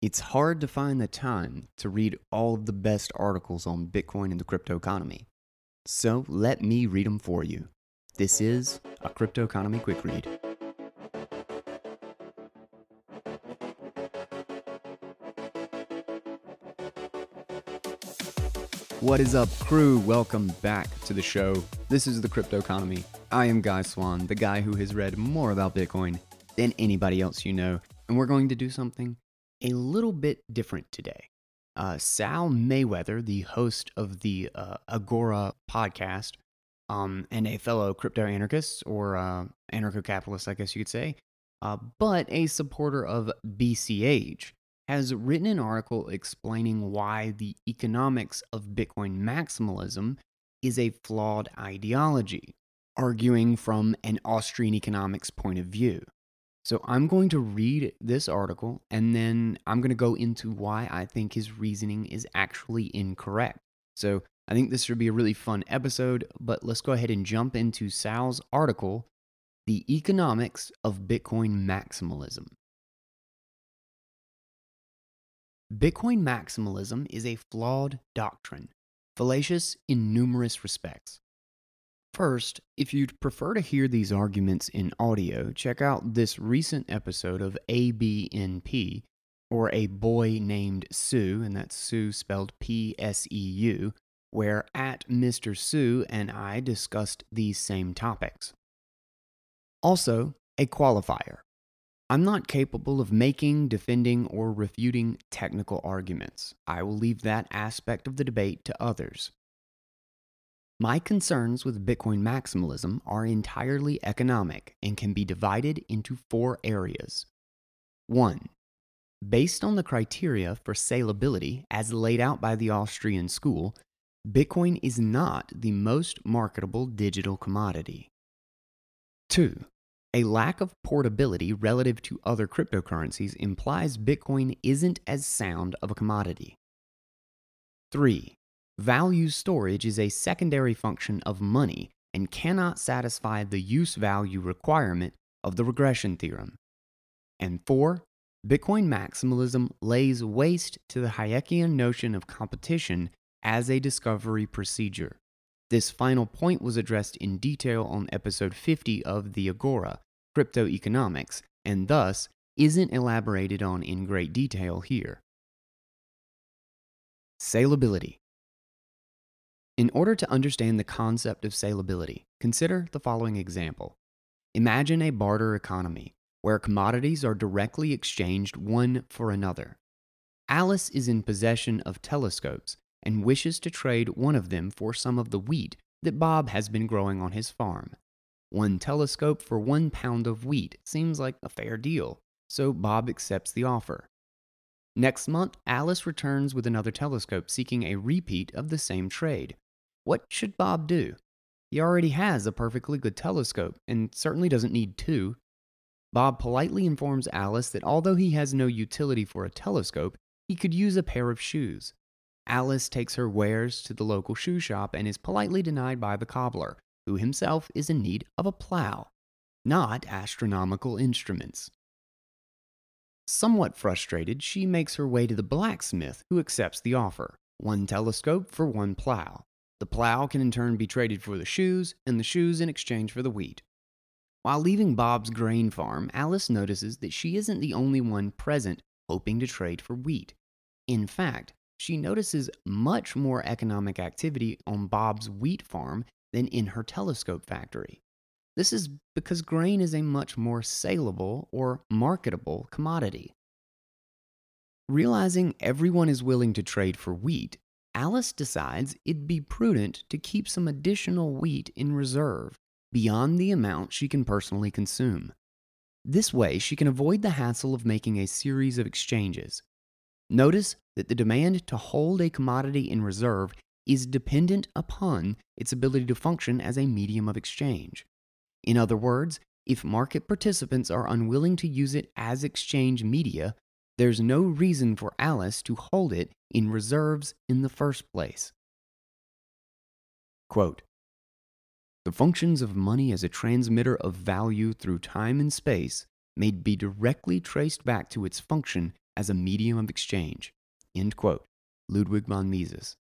It's hard to find the time to read all of the best articles on Bitcoin and the crypto economy. So let me read them for you. This is a Crypto Economy Quick Read. What is up, crew? Welcome back to the show. This is the Cryptoconomy. I am Guy Swan, the guy who has read more about Bitcoin than anybody else you know, and we're going to do something a little bit different today. Uh, Sal Mayweather, the host of the uh, Agora podcast, um, and a fellow crypto anarchist or uh, anarcho capitalist, I guess you could say, uh, but a supporter of BCH, has written an article explaining why the economics of Bitcoin maximalism is a flawed ideology, arguing from an Austrian economics point of view. So I'm going to read this article and then I'm going to go into why I think his reasoning is actually incorrect. So I think this should be a really fun episode, but let's go ahead and jump into Sal's article The Economics of Bitcoin Maximalism. Bitcoin maximalism is a flawed doctrine, fallacious in numerous respects. First, if you'd prefer to hear these arguments in audio, check out this recent episode of ABNP, or A Boy Named Sue, and that's Sue spelled P S E U, where at Mr. Sue and I discussed these same topics. Also, a qualifier. I'm not capable of making, defending, or refuting technical arguments. I will leave that aspect of the debate to others. My concerns with Bitcoin maximalism are entirely economic and can be divided into four areas. 1. Based on the criteria for salability as laid out by the Austrian school, Bitcoin is not the most marketable digital commodity. 2. A lack of portability relative to other cryptocurrencies implies Bitcoin isn't as sound of a commodity. 3. Value storage is a secondary function of money and cannot satisfy the use value requirement of the regression theorem. And four, Bitcoin maximalism lays waste to the Hayekian notion of competition as a discovery procedure. This final point was addressed in detail on episode 50 of the Agora, Crypto Economics, and thus isn't elaborated on in great detail here. Salability. In order to understand the concept of salability, consider the following example. Imagine a barter economy where commodities are directly exchanged one for another. Alice is in possession of telescopes and wishes to trade one of them for some of the wheat that Bob has been growing on his farm. One telescope for one pound of wheat seems like a fair deal, so Bob accepts the offer. Next month, Alice returns with another telescope seeking a repeat of the same trade. What should Bob do? He already has a perfectly good telescope and certainly doesn't need two. Bob politely informs Alice that although he has no utility for a telescope, he could use a pair of shoes. Alice takes her wares to the local shoe shop and is politely denied by the cobbler, who himself is in need of a plow, not astronomical instruments. Somewhat frustrated, she makes her way to the blacksmith, who accepts the offer one telescope for one plow. The plow can in turn be traded for the shoes, and the shoes in exchange for the wheat. While leaving Bob's grain farm, Alice notices that she isn't the only one present hoping to trade for wheat. In fact, she notices much more economic activity on Bob's wheat farm than in her telescope factory. This is because grain is a much more saleable or marketable commodity. Realizing everyone is willing to trade for wheat, Alice decides it'd be prudent to keep some additional wheat in reserve beyond the amount she can personally consume. This way, she can avoid the hassle of making a series of exchanges. Notice that the demand to hold a commodity in reserve is dependent upon its ability to function as a medium of exchange. In other words, if market participants are unwilling to use it as exchange media, there's no reason for Alice to hold it in reserves in the first place. Quote, the functions of money as a transmitter of value through time and space may be directly traced back to its function as a medium of exchange. End quote. Ludwig von Mises.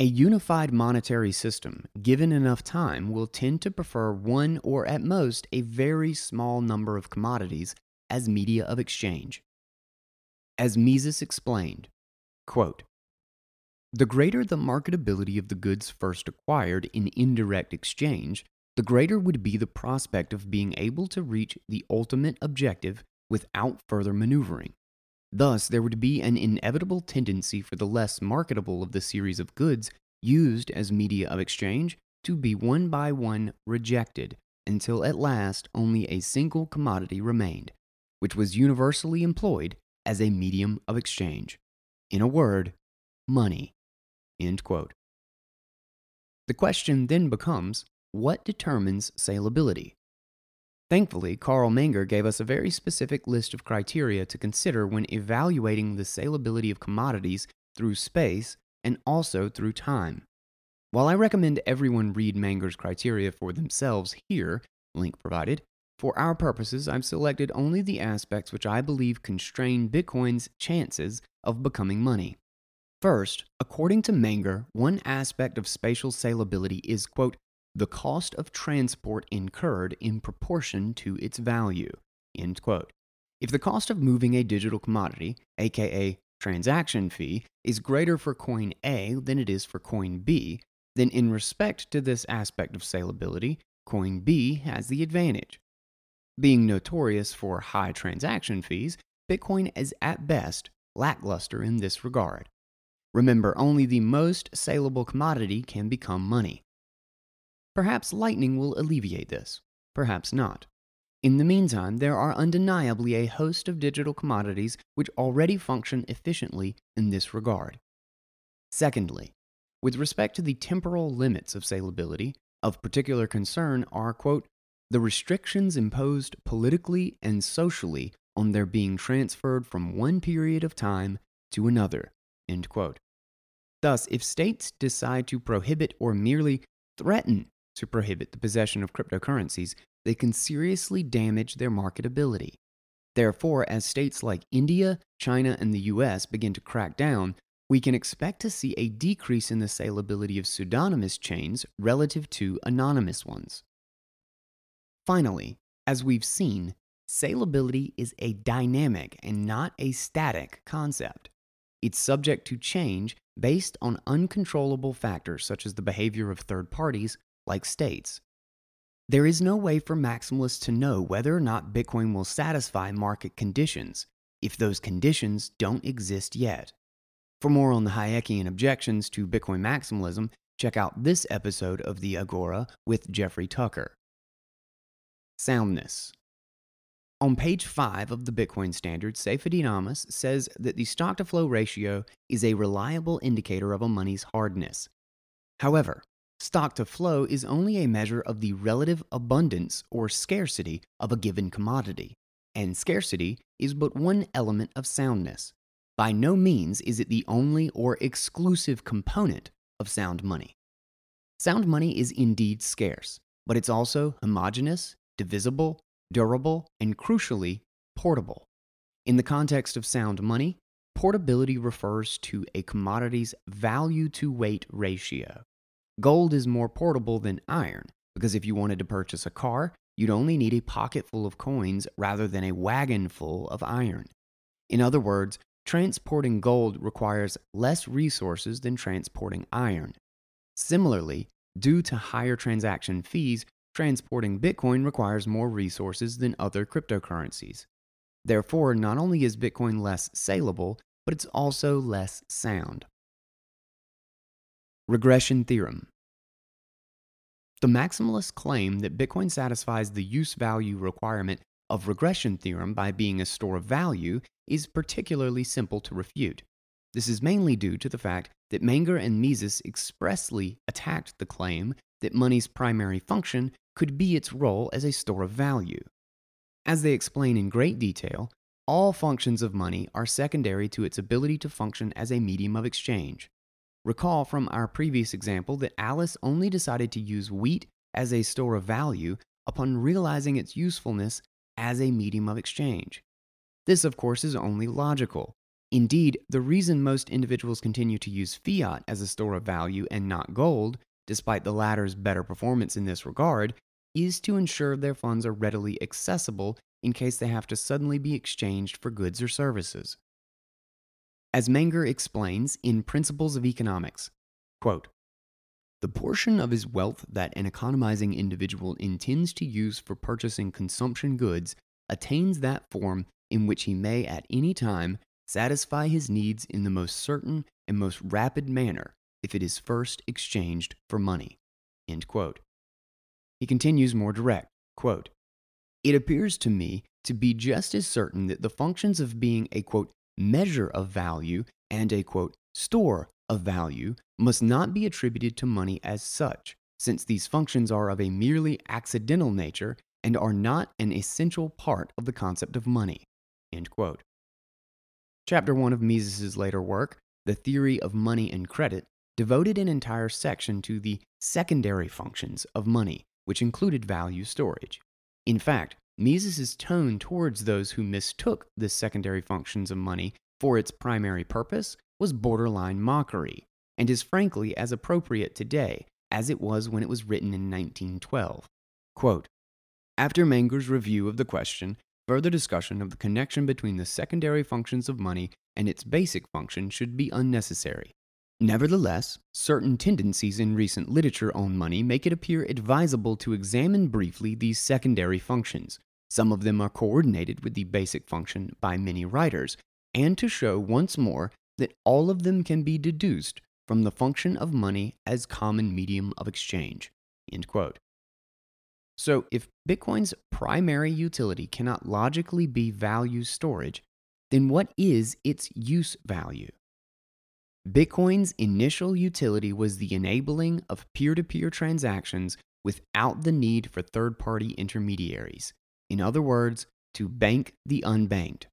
A unified monetary system, given enough time, will tend to prefer one or at most a very small number of commodities as media of exchange. As Mises explained, quote, the greater the marketability of the goods first acquired in indirect exchange, the greater would be the prospect of being able to reach the ultimate objective without further maneuvering. Thus, there would be an inevitable tendency for the less marketable of the series of goods used as media of exchange to be one by one rejected until at last only a single commodity remained, which was universally employed as a medium of exchange. In a word, money. End quote. The question then becomes what determines salability? Thankfully, Carl Menger gave us a very specific list of criteria to consider when evaluating the salability of commodities through space and also through time. While I recommend everyone read Menger's criteria for themselves here, link provided, for our purposes, I've selected only the aspects which I believe constrain Bitcoin's chances of becoming money. First, according to Menger, one aspect of spatial salability is, quote, the cost of transport incurred in proportion to its value. End quote. If the cost of moving a digital commodity, aka transaction fee, is greater for coin A than it is for coin B, then in respect to this aspect of salability, coin B has the advantage. Being notorious for high transaction fees, Bitcoin is at best lackluster in this regard. Remember, only the most saleable commodity can become money. Perhaps Lightning will alleviate this, perhaps not. In the meantime, there are undeniably a host of digital commodities which already function efficiently in this regard. Secondly, with respect to the temporal limits of salability, of particular concern are, quote, the restrictions imposed politically and socially on their being transferred from one period of time to another. Thus, if states decide to prohibit or merely threaten to prohibit the possession of cryptocurrencies, they can seriously damage their marketability. Therefore, as states like India, China, and the US begin to crack down, we can expect to see a decrease in the salability of pseudonymous chains relative to anonymous ones. Finally, as we've seen, salability is a dynamic and not a static concept. It's subject to change based on uncontrollable factors such as the behavior of third parties like states. There is no way for maximalists to know whether or not Bitcoin will satisfy market conditions if those conditions don't exist yet. For more on the Hayekian objections to Bitcoin maximalism, check out this episode of the Agora with Jeffrey Tucker. Soundness. On page 5 of the Bitcoin Standard, Ammous says that the stock to flow ratio is a reliable indicator of a money's hardness. However, Stock to flow is only a measure of the relative abundance or scarcity of a given commodity, and scarcity is but one element of soundness. By no means is it the only or exclusive component of sound money. Sound money is indeed scarce, but it's also homogeneous, divisible, durable, and crucially, portable. In the context of sound money, portability refers to a commodity's value to weight ratio. Gold is more portable than iron because if you wanted to purchase a car, you'd only need a pocket full of coins rather than a wagon full of iron. In other words, transporting gold requires less resources than transporting iron. Similarly, due to higher transaction fees, transporting Bitcoin requires more resources than other cryptocurrencies. Therefore, not only is Bitcoin less saleable, but it's also less sound. Regression Theorem The maximalists claim that Bitcoin satisfies the use value requirement of regression theorem by being a store of value is particularly simple to refute. This is mainly due to the fact that Menger and Mises expressly attacked the claim that money's primary function could be its role as a store of value. As they explain in great detail, all functions of money are secondary to its ability to function as a medium of exchange. Recall from our previous example that Alice only decided to use wheat as a store of value upon realizing its usefulness as a medium of exchange. This, of course, is only logical. Indeed, the reason most individuals continue to use fiat as a store of value and not gold, despite the latter's better performance in this regard, is to ensure their funds are readily accessible in case they have to suddenly be exchanged for goods or services. As Menger explains in Principles of Economics, quote, the portion of his wealth that an economizing individual intends to use for purchasing consumption goods attains that form in which he may at any time satisfy his needs in the most certain and most rapid manner if it is first exchanged for money. He continues more direct quote, It appears to me to be just as certain that the functions of being a quote, measure of value and a quote, store of value must not be attributed to money as such, since these functions are of a merely accidental nature and are not an essential part of the concept of money. Chapter 1 of Mises's later work, The Theory of Money and Credit, devoted an entire section to the secondary functions of money, which included value storage. In fact, Mises's tone towards those who mistook the secondary functions of money for its primary purpose was borderline mockery, and is frankly as appropriate today as it was when it was written in 1912. Quote, After Menger's review of the question, further discussion of the connection between the secondary functions of money and its basic function should be unnecessary. Nevertheless, certain tendencies in recent literature on money make it appear advisable to examine briefly these secondary functions. Some of them are coordinated with the basic function by many writers, and to show once more that all of them can be deduced from the function of money as common medium of exchange. So, if Bitcoin's primary utility cannot logically be value storage, then what is its use value? Bitcoin's initial utility was the enabling of peer to peer transactions without the need for third party intermediaries. In other words, to bank the unbanked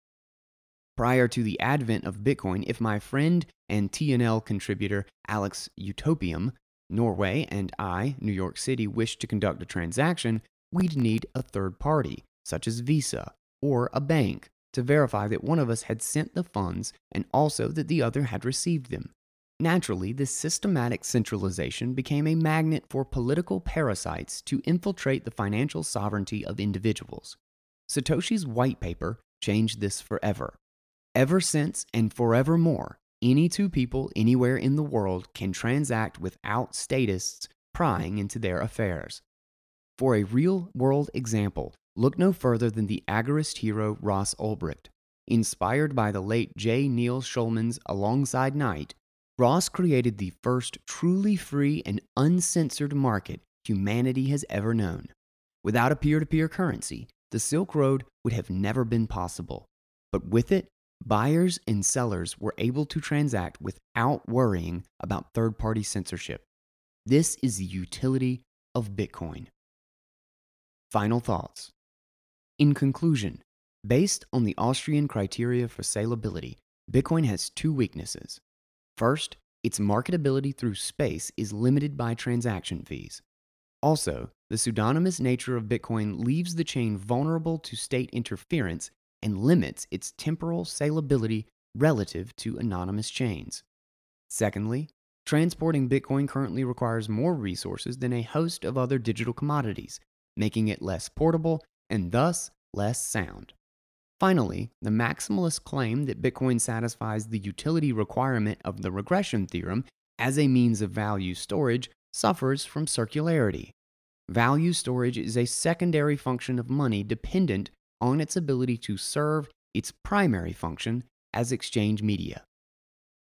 prior to the advent of Bitcoin, if my friend and TNL contributor Alex Utopium, Norway, and I, New York City, wished to conduct a transaction, we'd need a third party, such as Visa or a bank, to verify that one of us had sent the funds and also that the other had received them. Naturally, this systematic centralization became a magnet for political parasites to infiltrate the financial sovereignty of individuals. Satoshi's white paper changed this forever. Ever since and forevermore, any two people anywhere in the world can transact without statists prying into their affairs. For a real world example, look no further than the agorist hero Ross Ulbricht. Inspired by the late J. Neil Schulman's Alongside Night, Ross created the first truly free and uncensored market humanity has ever known. Without a peer to peer currency, the Silk Road would have never been possible. But with it, Buyers and sellers were able to transact without worrying about third party censorship. This is the utility of Bitcoin. Final thoughts. In conclusion, based on the Austrian criteria for salability, Bitcoin has two weaknesses. First, its marketability through space is limited by transaction fees. Also, the pseudonymous nature of Bitcoin leaves the chain vulnerable to state interference and limits its temporal salability relative to anonymous chains. Secondly, transporting Bitcoin currently requires more resources than a host of other digital commodities, making it less portable and thus less sound. Finally, the maximalist claim that Bitcoin satisfies the utility requirement of the regression theorem as a means of value storage suffers from circularity. Value storage is a secondary function of money dependent on its ability to serve its primary function as exchange media.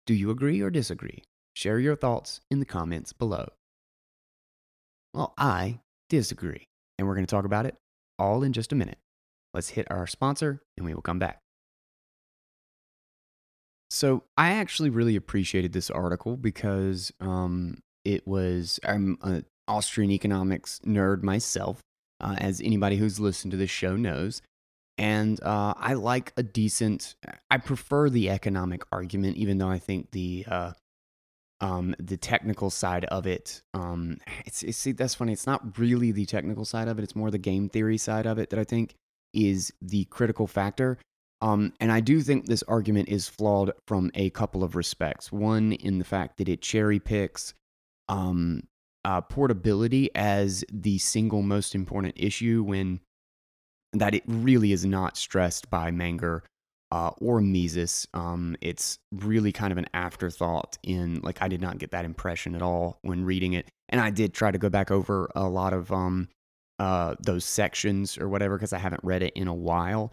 Do you agree or disagree? Share your thoughts in the comments below. Well, I disagree, and we're going to talk about it all in just a minute. Let's hit our sponsor and we will come back. So, I actually really appreciated this article because um, it was, I'm an Austrian economics nerd myself, uh, as anybody who's listened to this show knows and uh, I like a decent. I prefer the economic argument, even though I think the uh, um, the technical side of it. Um, it's, it's see that's funny. It's not really the technical side of it. It's more the game theory side of it that I think is the critical factor. Um, and I do think this argument is flawed from a couple of respects. One, in the fact that it cherry picks um, uh, portability as the single most important issue when that it really is not stressed by Menger uh, or Mises. Um, it's really kind of an afterthought in, like, I did not get that impression at all when reading it. And I did try to go back over a lot of um, uh, those sections or whatever because I haven't read it in a while.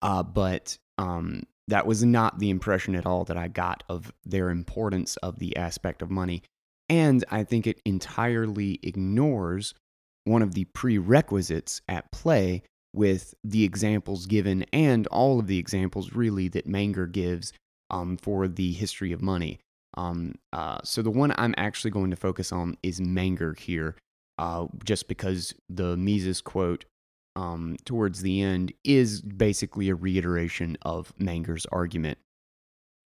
Uh, but um, that was not the impression at all that I got of their importance of the aspect of money. And I think it entirely ignores one of the prerequisites at play with the examples given and all of the examples really that Menger gives um, for the history of money. Um, uh, so the one I'm actually going to focus on is Menger here, uh, just because the Mises quote um, towards the end is basically a reiteration of Menger's argument.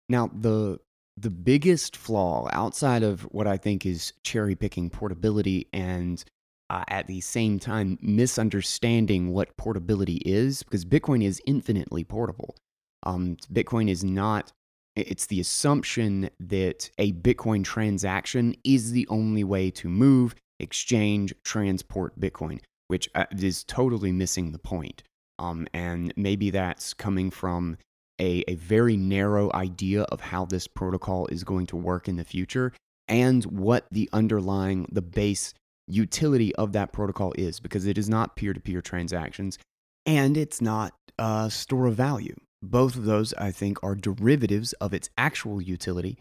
Now, the the biggest flaw outside of what I think is cherry picking portability and uh, at the same time misunderstanding what portability is, because Bitcoin is infinitely portable. Um, Bitcoin is not. It's the assumption that a Bitcoin transaction is the only way to move, exchange, transport Bitcoin which uh, is totally missing the point. Um, and maybe that's coming from a, a very narrow idea of how this protocol is going to work in the future and what the underlying, the base utility of that protocol is, because it is not peer to peer transactions and it's not a store of value. Both of those, I think, are derivatives of its actual utility.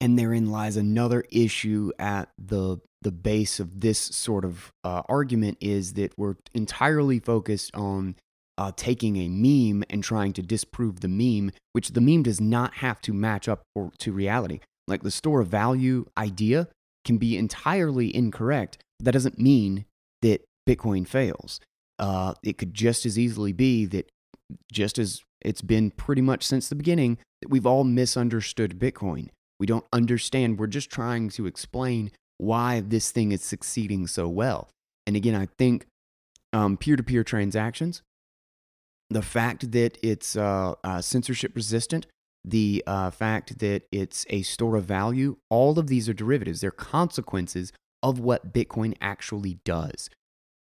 And therein lies another issue at the the base of this sort of uh, argument is that we're entirely focused on uh, taking a meme and trying to disprove the meme, which the meme does not have to match up or, to reality. Like the store of value idea can be entirely incorrect, that doesn't mean that Bitcoin fails. Uh, it could just as easily be that, just as it's been pretty much since the beginning, that we've all misunderstood Bitcoin. We don't understand. We're just trying to explain why this thing is succeeding so well. And again, I think peer to peer transactions, the fact that it's uh, uh, censorship resistant, the uh, fact that it's a store of value, all of these are derivatives. They're consequences of what Bitcoin actually does.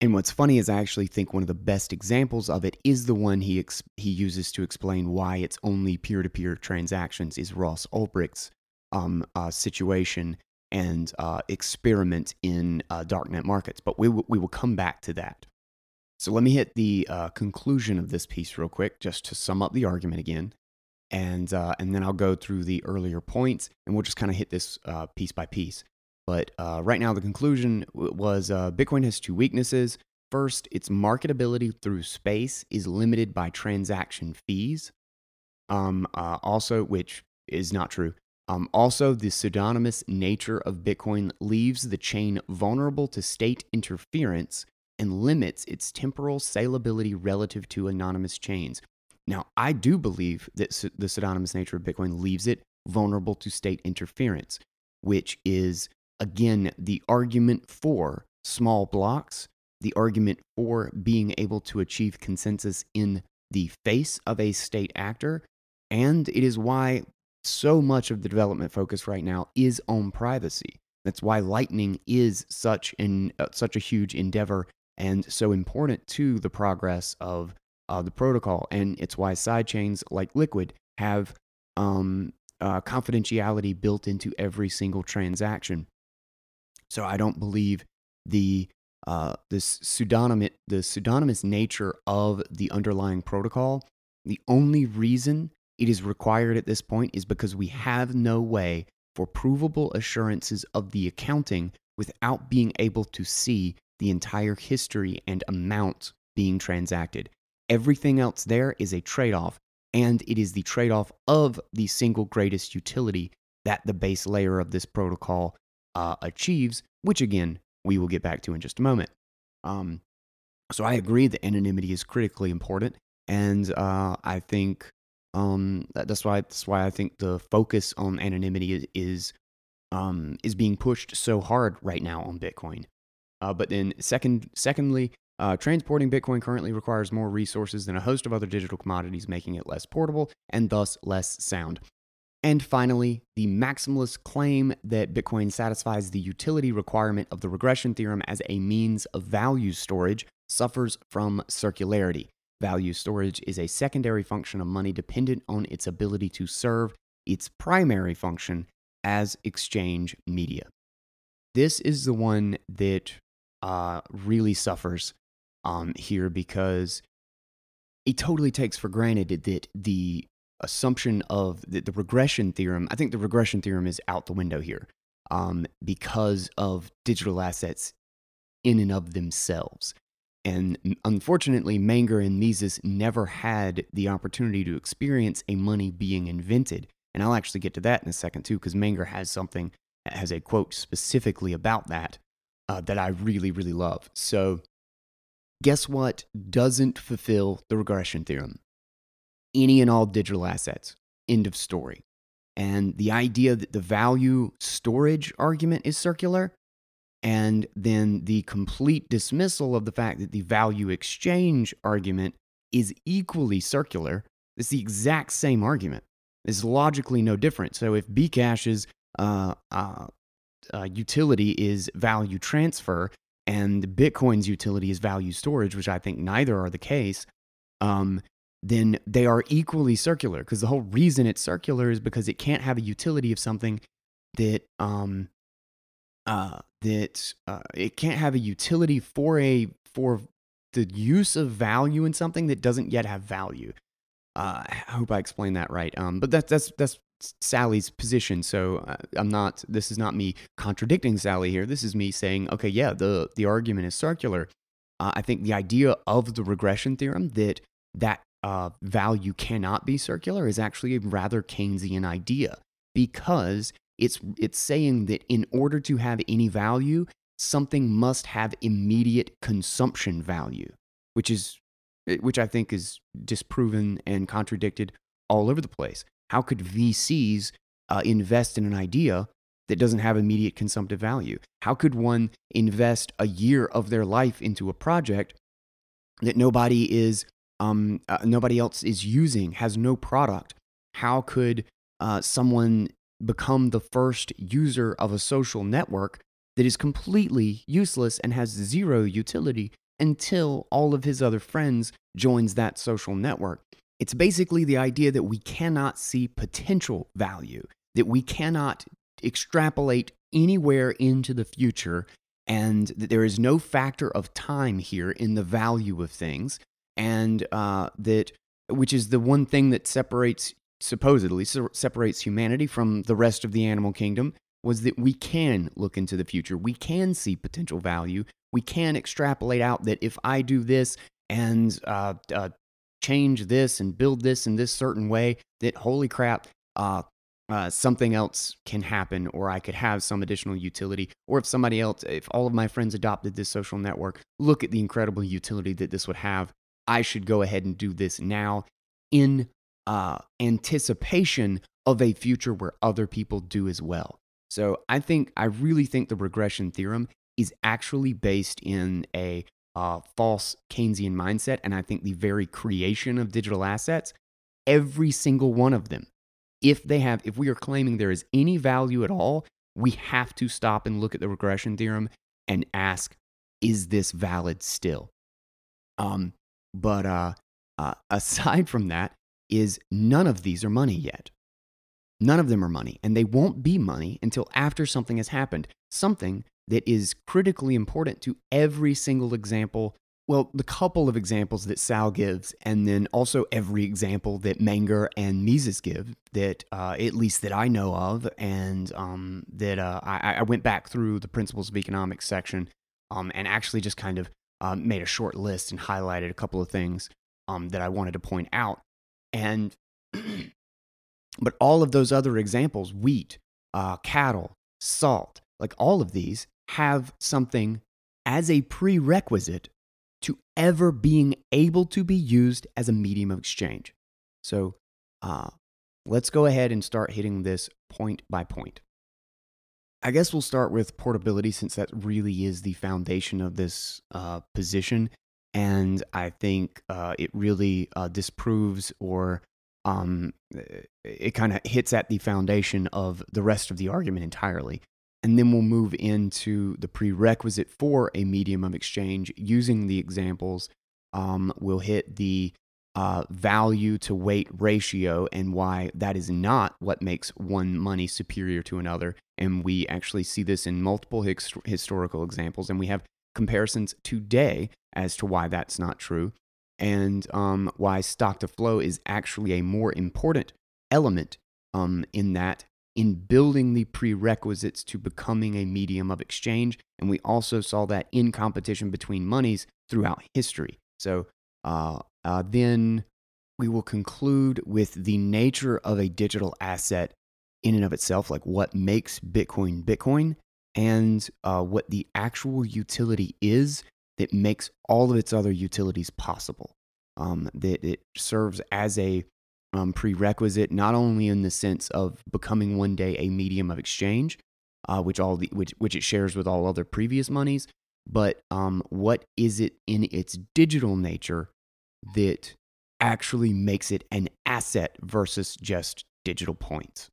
And what's funny is I actually think one of the best examples of it is the one he ex- he uses to explain why it's only peer to peer transactions is Ross Ulbricht's um, uh, situation and uh, experiment in uh, darknet markets. But we, w- we will come back to that. So let me hit the uh, conclusion of this piece real quick, just to sum up the argument again. And, uh, and then I'll go through the earlier points and we'll just kind of hit this uh, piece by piece. But uh, right now, the conclusion was Bitcoin has two weaknesses. First, its marketability through space is limited by transaction fees. Um, also, which is not true. Um, also, the pseudonymous nature of Bitcoin leaves the chain vulnerable to state interference and limits its temporal salability relative to anonymous chains. Now, I do believe that the pseudonymous nature of Bitcoin leaves it vulnerable to state interference, which is, again, the argument for small blocks, the argument for being able to achieve consensus in the face of a state actor. And it is why so much of the development focus right now is on privacy. That's why Lightning is such an uh, such a huge endeavor and so important to the progress of uh, the protocol. And it's why sidechains like Liquid have um, uh, confidentiality built into every single transaction. So I don't believe the uh, this pseudonymous the pseudonymous nature of the underlying protocol. The only reason it is required at this point is because we have no way for provable assurances of the accounting without being able to see the entire history and amount being transacted. Everything else there is a trade off, and it is the trade off of the single greatest utility that the base layer of this protocol uh, achieves, which again, we will get back to in just a moment. Um, so I agree that anonymity is critically important, and uh, I think um, that's why that's why I think the focus on anonymity is is, um, is being pushed so hard right now on Bitcoin. Uh, but then second, secondly, Uh, transporting Bitcoin currently requires more resources than a host of other digital commodities, making it less portable and thus less sound. And finally, the maximalist claim that Bitcoin satisfies the utility requirement of the regression theorem as a means of value storage suffers from circularity. Value storage is a secondary function of money dependent on its ability to serve its primary function as exchange media. This is the one that uh, really suffers um, here because it totally takes for granted that the assumption of the, the, regression theorem, I think the regression theorem is out the window here um, because of digital assets in and of themselves. And unfortunately, Menger and Mises never had the opportunity to experience a money being invented. And I'll actually get to that in a second, too, because Menger has something, has a quote specifically about that uh, that I really, really love. So, guess what doesn't fulfill the regression theorem? Any and all digital assets. End of story. And the idea that the value storage argument is circular, and then the complete dismissal of the fact that the value exchange argument is equally circular. It's the exact same argument. It's logically no different. So if Bcash's uh, uh, uh, utility is value transfer and Bitcoin's utility is value storage, which I think neither are the case, um, then they are equally circular. Because the whole reason it's circular is because it can't have a utility of something that um, uh, that uh, it can't have a utility for a for the use of value in something that doesn't yet have value. Uh, I hope I explained that right. Um, but that's that's that's Sally's position. So uh, I'm not. This is not me contradicting Sally here. This is me saying, okay, yeah, the the argument is circular. Uh, I think the idea of the regression theorem that that uh, value cannot be circular is actually a rather Keynesian idea because it's it's saying that in order to have any value, something must have immediate consumption value, which is eh, which I think is disproven and contradicted all over the place. How could VCs uh, invest in an idea that doesn't have immediate consumptive value? How could one invest a year of their life into a project that nobody is um, uh, nobody else is using, has no product? How could uh, someone become the first user of a social network that is completely useless and has zero utility until all of his other friends joins that social network? It's basically the idea that we cannot see potential value, that we cannot extrapolate anywhere into the future, and that there is no factor of time here in the value of things, and uh, that which is the one thing that separates supposedly separates humanity from the rest of the animal kingdom was that we can look into the future. We can see potential value. We can extrapolate out that if I do this and uh, uh, change this and build this in this certain way that holy crap uh, uh, something else can happen or i could have some additional utility or if somebody else if all of my friends adopted this social network look at the incredible utility that this would have i should go ahead and do this now in uh, anticipation of a future where other people do as well so i think i really think the regression theorem is actually based in a uh, false Keynesian mindset. And I think the very creation of digital assets, every single one of them, if they have, if we are claiming there is any value at all, we have to stop and look at the regression theorem and ask, is this valid still? Um, but uh, uh, aside from that, is none of these are money yet. None of them are money, and they won't be money until after something has happened. Something that is critically important to every single example. Well, the couple of examples that Sal gives, and then also every example that Menger and Mises give, that uh, at least that I know of, and um, that uh, I, I, went back through the principles of economics section um, and actually just kind of um, made a short list and highlighted a couple of things um, that I wanted to point out. And but all of those other examples, wheat, uh, cattle, salt, like all of these have something as a prerequisite to ever being able to be used as a medium of exchange. So uh, let's go ahead and start hitting this point by point. I guess we'll start with portability since that really is the foundation of this uh, position. And I think uh, it really uh, disproves or um, it kind of hits at the foundation of the rest of the argument entirely. And then we'll move into the prerequisite for a medium of exchange using the examples. Um, we'll hit the uh, value to weight ratio and why that is not what makes one money superior to another. And we actually see this in multiple his- historical examples, and we have comparisons today as to why that's not true and um, why stock to flow is actually a more important element um, in that in building the prerequisites to becoming a medium of exchange. And we also saw that in competition between monies throughout history. So uh, uh, then we will conclude with the nature of a digital asset in and of itself, like what makes Bitcoin Bitcoin and uh, what the actual utility is that makes all of its other utilities possible. Um, that it serves as a um, prerequisite, not only in the sense of becoming one day a medium of exchange, uh, which all the, which which it shares with all other previous monies, but um, what is it in its digital nature that actually makes it an asset versus just digital points?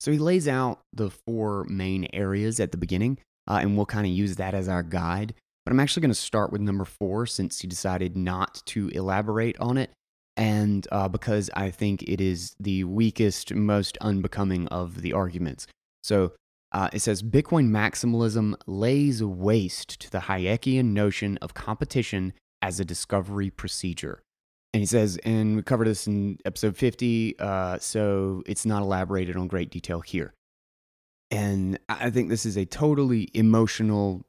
So he lays out the four main areas at the beginning, uh, and we'll kind of use that as our guide. But I'm actually going to start with number four since he decided not to elaborate on it. And uh, because I think it is the weakest, most unbecoming of the arguments. So uh, it says Bitcoin maximalism lays waste to the Hayekian notion of competition as a discovery procedure. And he says, and we covered this in episode 50, uh, so it's not elaborated on great detail here. And I think this is a totally emotional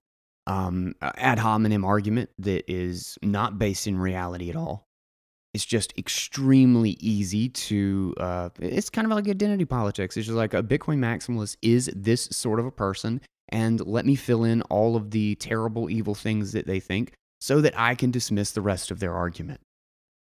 um, ad hominem argument that is not based in reality at all. It's just extremely easy to. Uh, it's kind of like identity politics. It's just like a Bitcoin maximalist is this sort of a person, and let me fill in all of the terrible, evil things that they think so that I can dismiss the rest of their argument.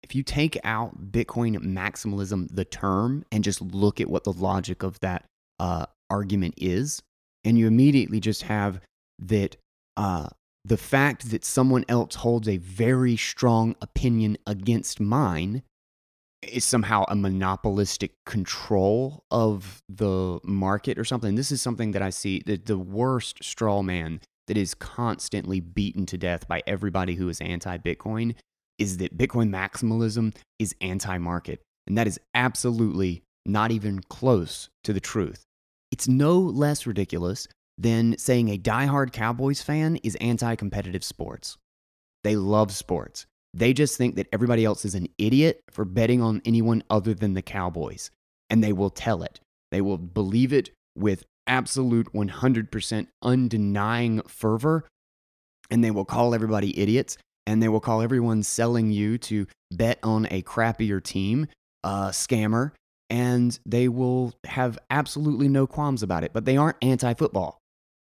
If you take out Bitcoin maximalism, the term, and just look at what the logic of that uh, argument is, and you immediately just have that uh, the fact that someone else holds a very strong opinion against mine is somehow a monopolistic control of the market or something. This is something that I see that the worst straw man that is constantly beaten to death by everybody who is anti Bitcoin is that Bitcoin maximalism is anti market. And that is absolutely not even close to the truth. It's no less ridiculous than saying a diehard Cowboys fan is anti competitive sports. They love sports. They just think that everybody else is an idiot for betting on anyone other than the Cowboys. And they will tell it. They will believe it with absolute 100% undenying fervor. And they will call everybody idiots. And they will call everyone selling you to bet on a crappier team a scammer. And they will have absolutely no qualms about it. But they aren't anti football.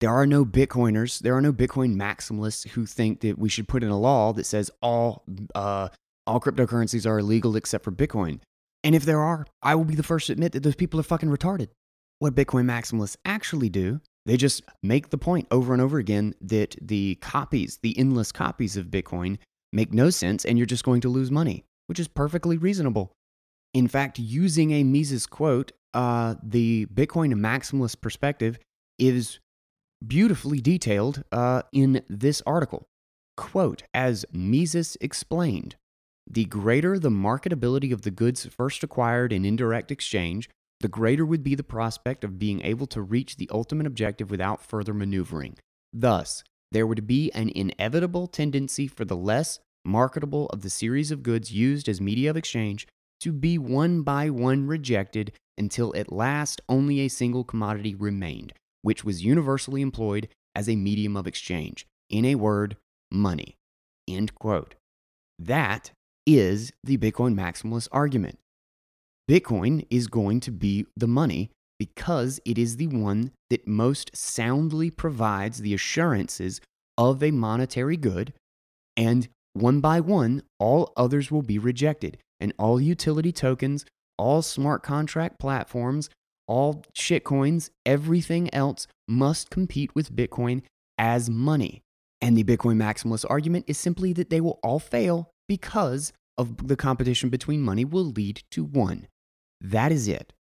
There are no Bitcoiners, there are no Bitcoin maximalists who think that we should put in a law that says all, uh, all cryptocurrencies are illegal except for Bitcoin. And if there are, I will be the first to admit that those people are fucking retarded. What Bitcoin maximalists actually do, they just make the point over and over again that the copies, the endless copies of Bitcoin, make no sense and you're just going to lose money, which is perfectly reasonable. In fact, using a Mises quote, uh, the Bitcoin maximalist perspective is beautifully detailed uh, in this article. Quote, as Mises explained, the greater the marketability of the goods first acquired in indirect exchange, the greater would be the prospect of being able to reach the ultimate objective without further maneuvering. Thus, there would be an inevitable tendency for the less marketable of the series of goods used as media of exchange to be one by one rejected until at last only a single commodity remained, which was universally employed as a medium of exchange. In a word, money. End quote. That is the Bitcoin maximalist argument. Bitcoin is going to be the money because it is the one that most soundly provides the assurances of a monetary good, and one by one, all others will be rejected, and all utility tokens, all smart contract platforms, all shitcoins, everything else must compete with Bitcoin as money. And the Bitcoin maximalist argument is simply that they will all fail because of the competition between money will lead to one. That is it.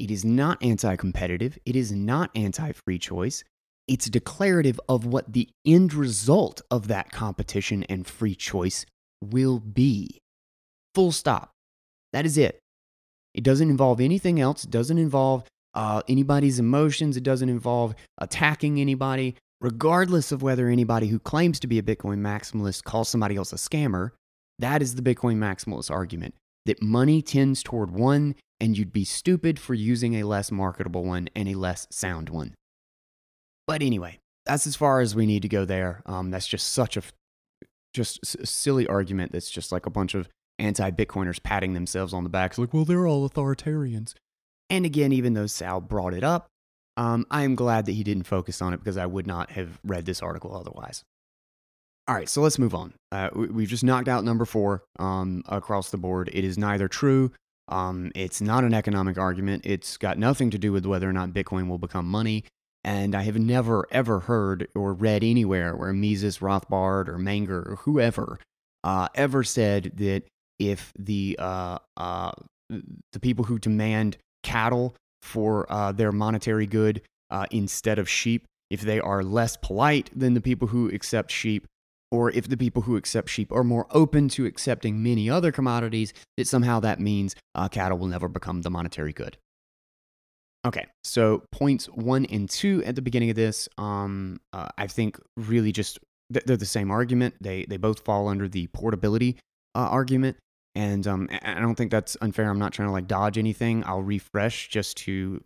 It is not anti competitive. It is not anti free choice. It's declarative of what the end result of that competition and free choice will be. Full stop. That is it. It doesn't involve anything else. It doesn't involve uh, anybody's emotions. It doesn't involve attacking anybody, regardless of whether anybody who claims to be a Bitcoin maximalist calls somebody else a scammer. That is the Bitcoin maximalist argument that money tends toward one, and you'd be stupid for using a less marketable one and a less sound one. But anyway, that's as far as we need to go there. Um, that's just such a just a silly argument. That's just like a bunch of anti-Bitcoiners patting themselves on the back. It's like, well, they're all authoritarians. And again, even though Sal brought it up, um, I am glad that he didn't focus on it because I would not have read this article otherwise. All right, so let's move on. Uh, we've just knocked out number four um, across the board. It is neither true. Um, it's not an economic argument. It's got nothing to do with whether or not Bitcoin will become money. And I have never, ever heard or read anywhere where Mises, Rothbard, or Menger, or whoever uh, ever said that if the, uh, uh, the people who demand cattle for uh, their monetary good uh, instead of sheep, if they are less polite than the people who accept sheep, or if the people who accept sheep are more open to accepting many other commodities, that somehow that means uh, cattle will never become the monetary good. Okay, so points one and two at the beginning of this, um, uh, I think really just they're the same argument. They they both fall under the portability uh, argument, and um, I don't think that's unfair. I'm not trying to like dodge anything. I'll refresh just to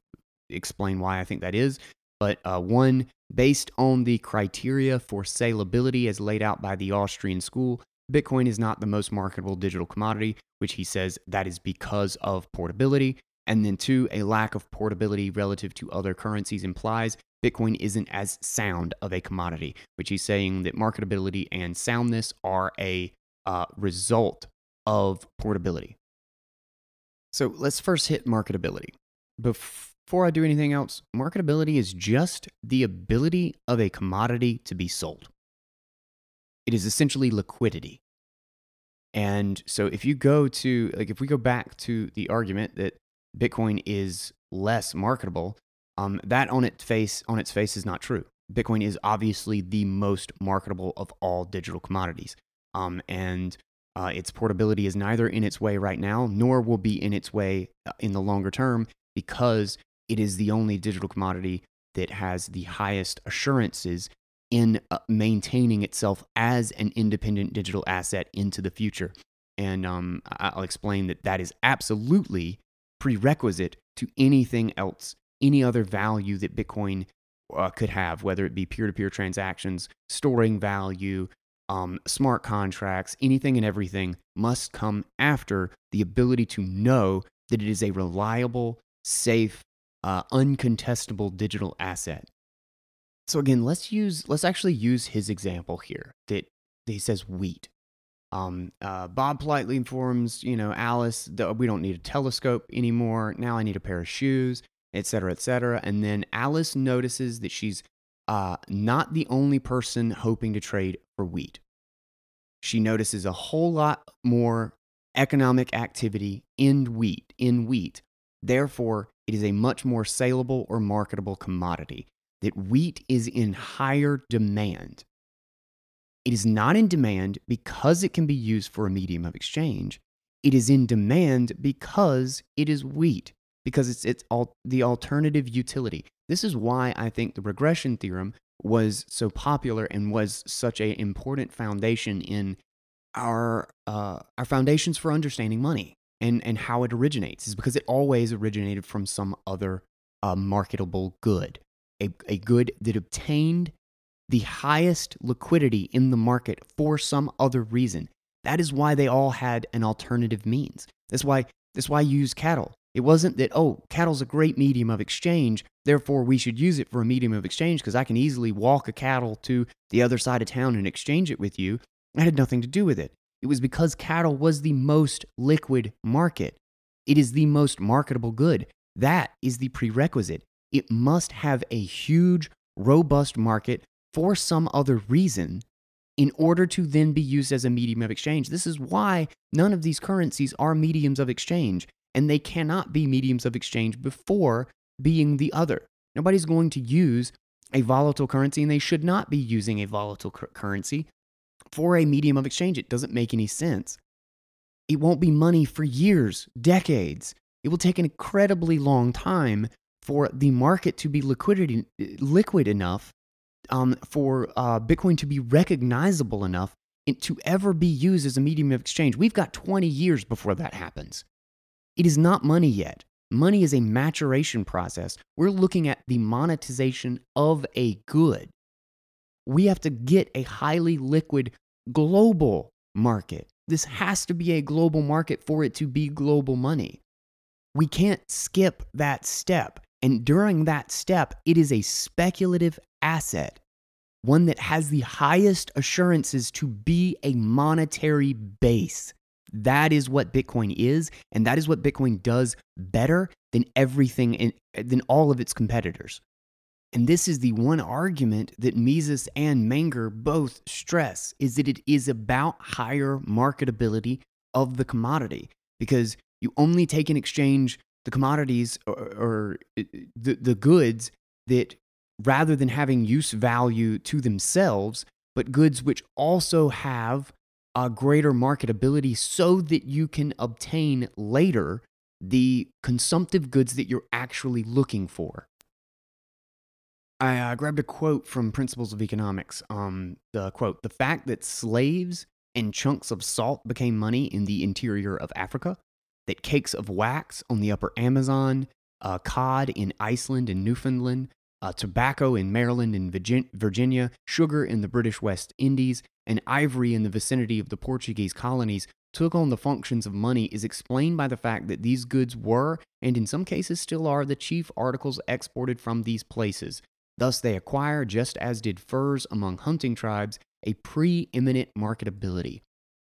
explain why I think that is. But uh, one, based on the criteria for salability as laid out by the Austrian school, Bitcoin is not the most marketable digital commodity, which he says that is because of portability. And then two, a lack of portability relative to other currencies implies Bitcoin isn't as sound of a commodity, which he's saying that marketability and soundness are a uh, result of portability. So let's first hit marketability. I do anything else, marketability is just the ability of a commodity to be sold. It is essentially liquidity. And so if you go to, like, if we go back to the argument that Bitcoin is less marketable, um, that on its face, on its face is not true. Bitcoin is obviously the most marketable of all digital commodities. Um, and uh, its portability is neither in its way right now, nor will be in its way uh, in the longer term because it is the only digital commodity that has the highest assurances in uh, maintaining itself as an independent digital asset into the future. And um, I'll explain that that is absolutely prerequisite to anything else, any other value that Bitcoin uh, could have, whether it be peer to peer transactions, storing value, um, smart contracts, anything and everything must come after the ability to know that it is a reliable, safe, uh, uncontestable digital asset. So again, let's use let's actually use his example here that, that he says wheat. Um, uh, Bob politely informs you know Alice that we don't need a telescope anymore. Now I need a pair of shoes, etc., etc. And then Alice notices that she's uh, not the only person hoping to trade for wheat. She notices a whole lot more economic activity in wheat, in wheat. Therefore, it is a much more saleable or marketable commodity. That wheat is in higher demand. It is not in demand because it can be used for a medium of exchange. It is in demand because it is wheat, because it's, it's the alternative utility. This is why I think the regression theorem was so popular and was such an important foundation in our uh, our foundations for understanding money and and how it originates is because it always originated from some other uh, marketable good, a, a good that obtained the highest liquidity in the market for some other reason. That is why they all had an alternative means. That's why that's why you use cattle. It wasn't that, oh, cattle's a great medium of exchange, therefore we should use it for a medium of exchange because I can easily walk a cattle to the other side of town and exchange it with you. That had nothing to do with it. It was because cattle was the most liquid market. It is the most marketable good. That is the prerequisite. It must have a huge, robust market for some other reason in order to then be used as a medium of exchange. This is why none of these currencies are mediums of exchange, and they cannot be mediums of exchange before being the other. Nobody's going to use a volatile currency, and they should not be using a volatile currency for a medium of exchange. It doesn't make any sense. It won't be money for years, decades. It will take an incredibly long time for the market to be liquid, liquid enough um, for uh, Bitcoin to be recognizable enough to ever be used as a medium of exchange. We've got 20 years before that happens. It is not money yet. Money is a maturation process. We're looking at the monetization of a good. We have to get a highly liquid global market. This has to be a global market for it to be global money. We can't skip that step. And during that step, it is a speculative asset one that has the highest assurances to be a monetary base. That is what Bitcoin is, and that is what Bitcoin does better than everything in, than all of its competitors. And this is the one argument that Mises and Menger both stress is that it is about higher marketability of the commodity because you only take in exchange the commodities or, or uh, the, the goods that rather than having use value to themselves, but goods which also have a greater marketability so that you can obtain later the consumptive goods that you're actually looking for. I uh, grabbed a quote from Principles of Economics. Um, the quote The fact that slaves and chunks of salt became money in the interior of Africa, that cakes of wax on the upper Amazon, uh, cod in Iceland and Newfoundland, uh, tobacco in Maryland and Virginia, sugar in the British West Indies, and ivory in the vicinity of the Portuguese colonies took on the functions of money is explained by the fact that these goods were, and in some cases still are, the chief articles exported from these places. Thus, they acquire, just as did furs among hunting tribes, a preeminent marketability.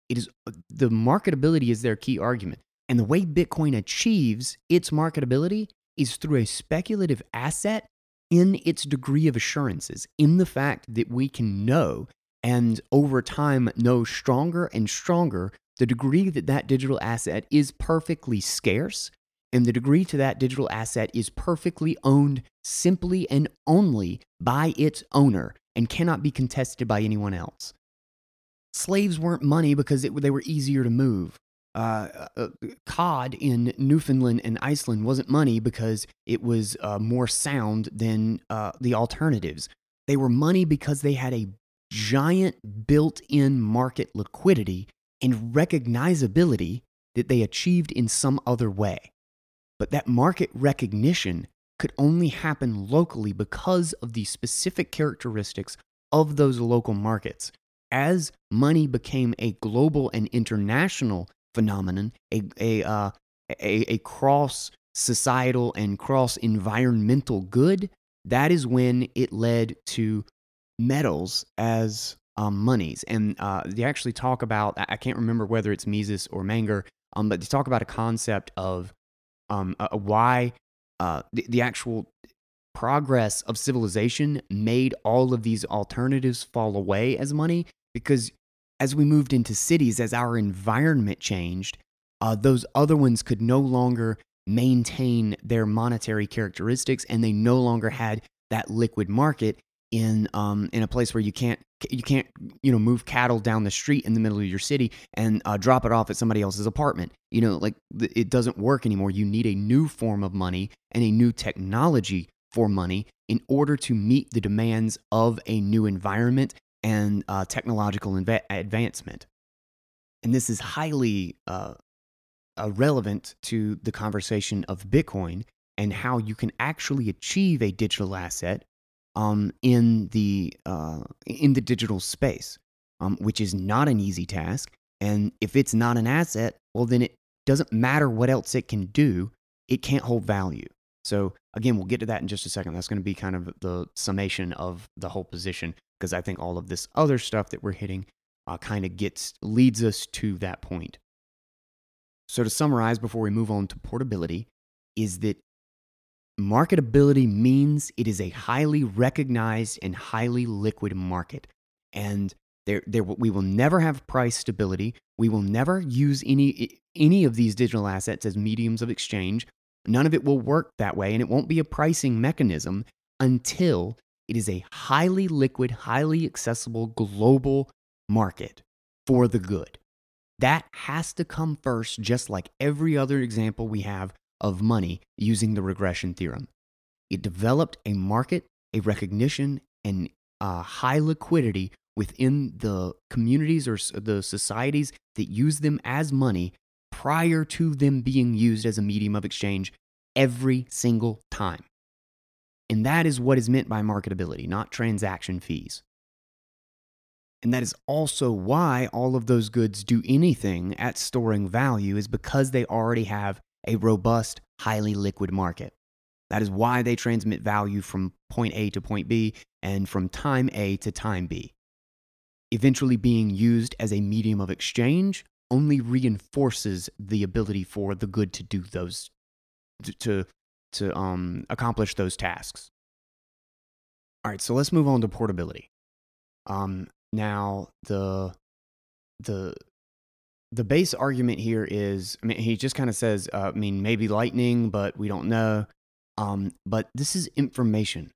It is uh, the marketability is their key argument. And the way Bitcoin achieves its marketability is through a speculative asset in its degree of assurances, in the fact that we can know and over time know stronger and stronger the degree that that digital asset is perfectly scarce and the degree to that digital asset is perfectly owned simply and only by its owner and cannot be contested by anyone else. Slaves weren't money because it, they were easier to move uh, uh, cod in Newfoundland and Iceland wasn't money because it was uh, more sound than uh, the alternatives. They were money because they had a giant built in market liquidity and recognizability that they achieved in some other way. But that market recognition could only happen locally because of the specific characteristics of those local markets. As money became a global and international phenomenon, a, a, uh, a, a cross societal and cross environmental good, that is when it led to metals as um, monies. And uh, they actually talk about, I can't remember whether it's Mises or Menger, um, but they talk about a concept of um, uh, why uh, the, the actual progress of civilization made all of these alternatives fall away as money because as we moved into cities, as our environment changed, uh, those other ones could no longer maintain their monetary characteristics, and they no longer had that liquid market in um, in a place where you can't you can't you know move cattle down the street in the middle of your city and uh, drop it off at somebody else's apartment. You know, like it doesn't work anymore. You need a new form of money and a new technology for money in order to meet the demands of a new environment and uh, technological inv- advancement. And this is highly uh, uh, relevant to the conversation of Bitcoin and how you can actually achieve a digital asset um, in the uh, in the digital space, um, which is not an easy task. And if it's not an asset, well, then it doesn't matter what else it can do; it can't hold value. So again, we'll get to that in just a second. That's going to be kind of the summation of the whole position because I think all of this other stuff that we're hitting uh, kind of gets leads us to that point. So to summarize before we move on to portability is that marketability means it is a highly recognized and highly liquid market. And there, there, we will never have price stability. We will never use any, any of these digital assets as mediums of exchange. None of it will work that way, and it won't be a pricing mechanism until it is a highly liquid, highly accessible global market for the good. That has to come first, just like every other example we have of money using the regression theorem. It developed a market, a recognition, and uh, high liquidity within the communities or the societies that use them as money prior to them being used as a medium of exchange every single time. And that is what is meant by marketability, not transaction fees. And that is also why all of those goods do anything at storing value, is because they already have a robust, highly liquid market. That is why they transmit value from point A to point B and from time A to time B. Eventually being used as a medium of exchange only reinforces the ability for the good to do those to to um, accomplish those tasks. All right, so let's move on to portability. Um, now the the the base argument here is, I mean, he just kind of says, uh, I mean, maybe lightning, but we don't know. Um, but this is information.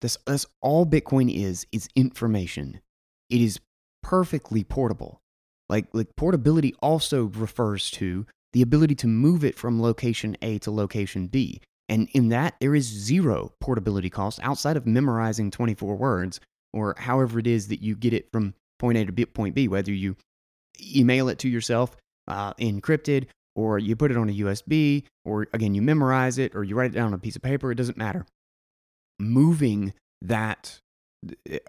This that's all Bitcoin is is information. It is perfectly portable. Like like portability also refers to the ability to move it from location A to location B. And in that, there is zero portability cost outside of memorizing 24 words or however it is that you get it from point A to point B, whether you email it to yourself uh, encrypted or you put it on a USB or again, you memorize it or you write it down on a piece of paper, it doesn't matter. Moving that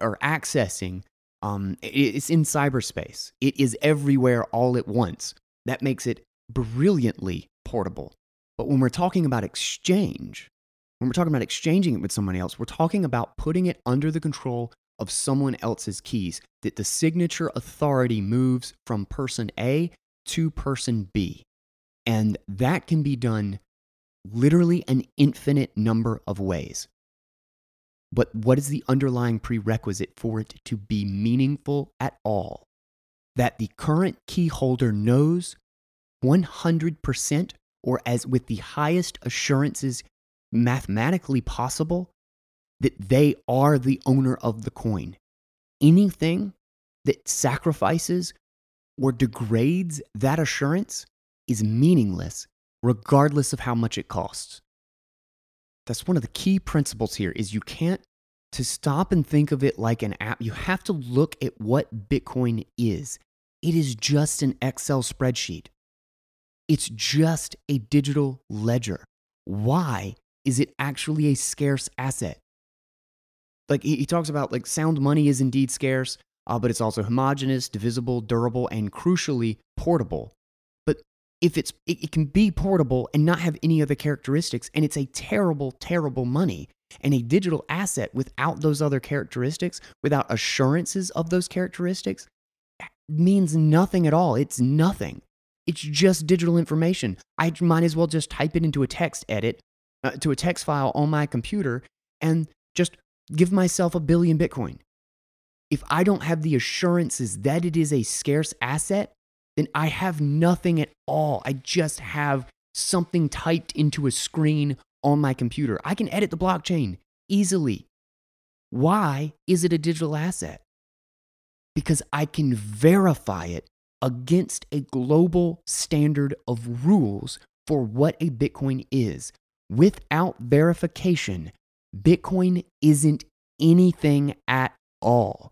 or accessing, um, it's in cyberspace. It is everywhere all at once. That makes it brilliantly portable. But when we're talking about exchange, when we're talking about exchanging it with someone else, we're talking about putting it under the control of someone else's keys, that the signature authority moves from person A to person B. And that can be done literally an infinite number of ways. But what is the underlying prerequisite for it to be meaningful at all? That the current key holder knows 100% or as with the highest assurances mathematically possible that they are the owner of the coin. Anything that sacrifices or degrades that assurance is meaningless regardless of how much it costs. That's one of the key principles here is you can't to stop and think of it like an app, you have to look at what Bitcoin is. It is just an Excel spreadsheet. It's just a digital ledger. Why is it actually a scarce asset? Like he, he talks about, like sound money is indeed scarce, uh, but it's also homogeneous, divisible, durable, and crucially portable. But if it's, it, it can be portable and not have any other characteristics, and it's a terrible, terrible money. And a digital asset without those other characteristics, without assurances of those characteristics, means nothing at all. It's nothing. It's just digital information. I might as well just type it into a text edit, uh, to a text file on my computer, and just give myself a billion Bitcoin. If I don't have the assurances that it is a scarce asset, then I have nothing at all. I just have something typed into a screen on my computer. I can edit the blockchain easily. Why is it a digital asset? Because I can verify it against a global standard of rules for what a Bitcoin is. Without verification, Bitcoin isn't anything at all.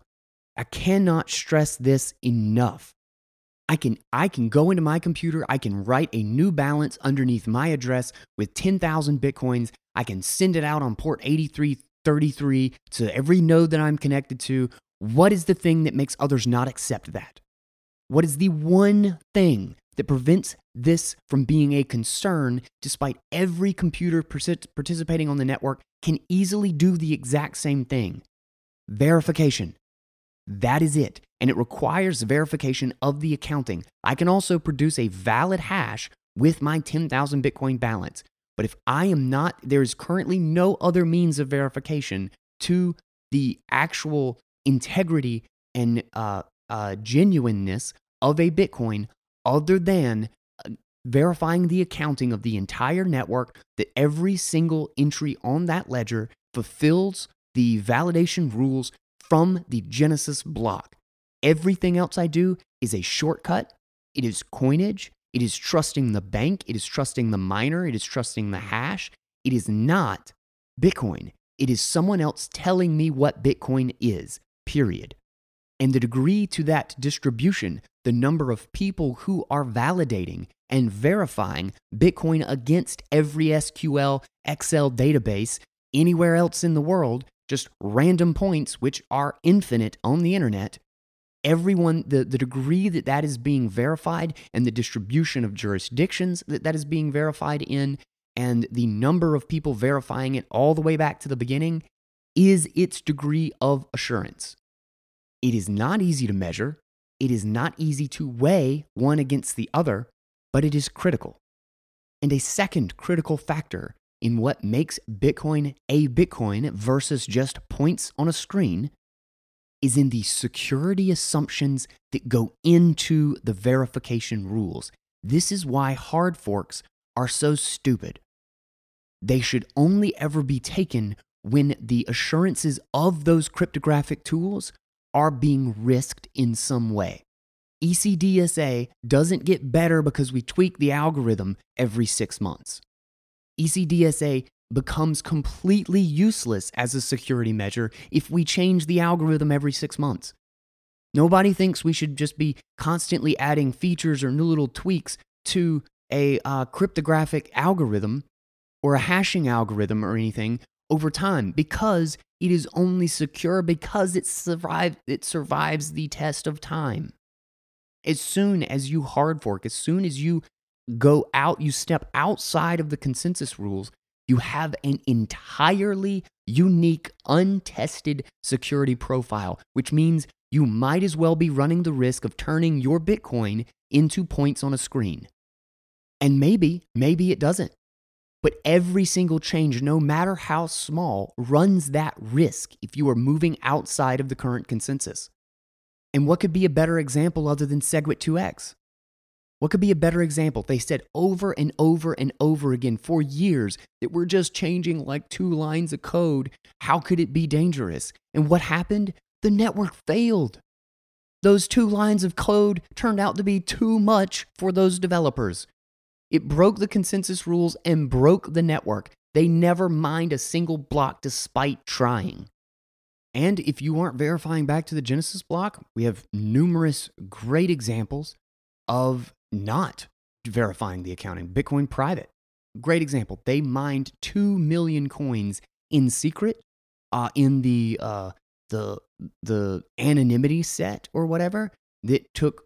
I cannot stress this enough. I can, I can go into my computer, I can write a new balance underneath my address with 10,000 Bitcoins. I can send it out on port 8333 to every node that I'm connected to. What is the thing that makes others not accept that? What is the one thing that prevents this from being a concern despite every computer participating on the network can easily do the exact same thing? Verification. That is it. And it requires verification of the accounting. I can also produce a valid hash with my 10,000 Bitcoin balance. But if I am not, there is currently no other means of verification to the actual integrity and uh, uh, genuineness of a Bitcoin other than uh, verifying the accounting of the entire network that every single entry on that ledger fulfills the validation rules from the Genesis block. Everything else I do is a shortcut. It is coinage. It is trusting the bank. It is trusting the miner. It is trusting the hash. It is not Bitcoin. It is someone else telling me what Bitcoin is, period. And the degree to that distribution, the number of people who are validating and verifying Bitcoin against every SQL, Excel database anywhere else in the world, just random points which are infinite on the internet, everyone, the, the degree that that is being verified and the distribution of jurisdictions that that is being verified in, and the number of people verifying it all the way back to the beginning is its degree of assurance. It is not easy to measure, it is not easy to weigh one against the other, but it is critical. And a second critical factor in what makes Bitcoin a Bitcoin versus just points on a screen is in the security assumptions that go into the verification rules. This is why hard forks are so stupid. They should only ever be taken when the assurances of those cryptographic tools are being risked in some way. ECDSA doesn't get better because we tweak the algorithm every six months. ECDSA becomes completely useless as a security measure if we change the algorithm every six months. Nobody thinks we should just be constantly adding features or new little tweaks to a uh, cryptographic algorithm or a hashing algorithm or anything over time because it is only secure because it, survive, it survives the test of time. As soon as you hard fork, as soon as you go out, you step outside of the consensus rules, you have an entirely unique, untested security profile, which means you might as well be running the risk of turning your Bitcoin into points on a screen. And maybe, maybe it doesn't. But every single change, no matter how small, runs that risk if you are moving outside of the current consensus. And what could be a better example other than SegWit2x? What could be a better example? They said over and over and over again for years that we're just changing like two lines of code. How could it be dangerous? And what happened? The network failed. Those two lines of code turned out to be too much for those developers. It broke the consensus rules and broke the network. They never mined a single block despite trying. And if you aren't verifying back to the Genesis block, we have numerous great examples of not verifying the accounting. Bitcoin Private, great example. They mined 2 million coins in secret uh, in the, uh, the, the anonymity set or whatever that took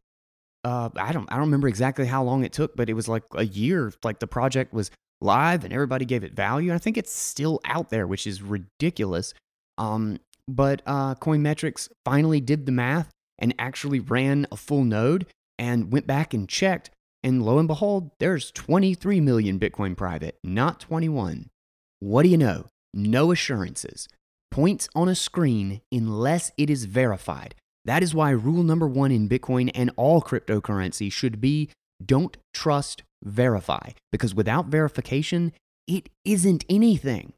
uh, I don't I don't remember exactly how long it took, but it was like a year. Like the project was live and everybody gave it value. I think it's still out there, which is ridiculous. Um, but uh, Coinmetrics finally did the math and actually ran a full node and went back and checked. And lo and behold, there's 23 million Bitcoin private, not 21. What do you know? No assurances. Points on a screen unless it is verified. That is why rule number one in Bitcoin and all cryptocurrency should be don't trust, verify. Because without verification, it isn't anything.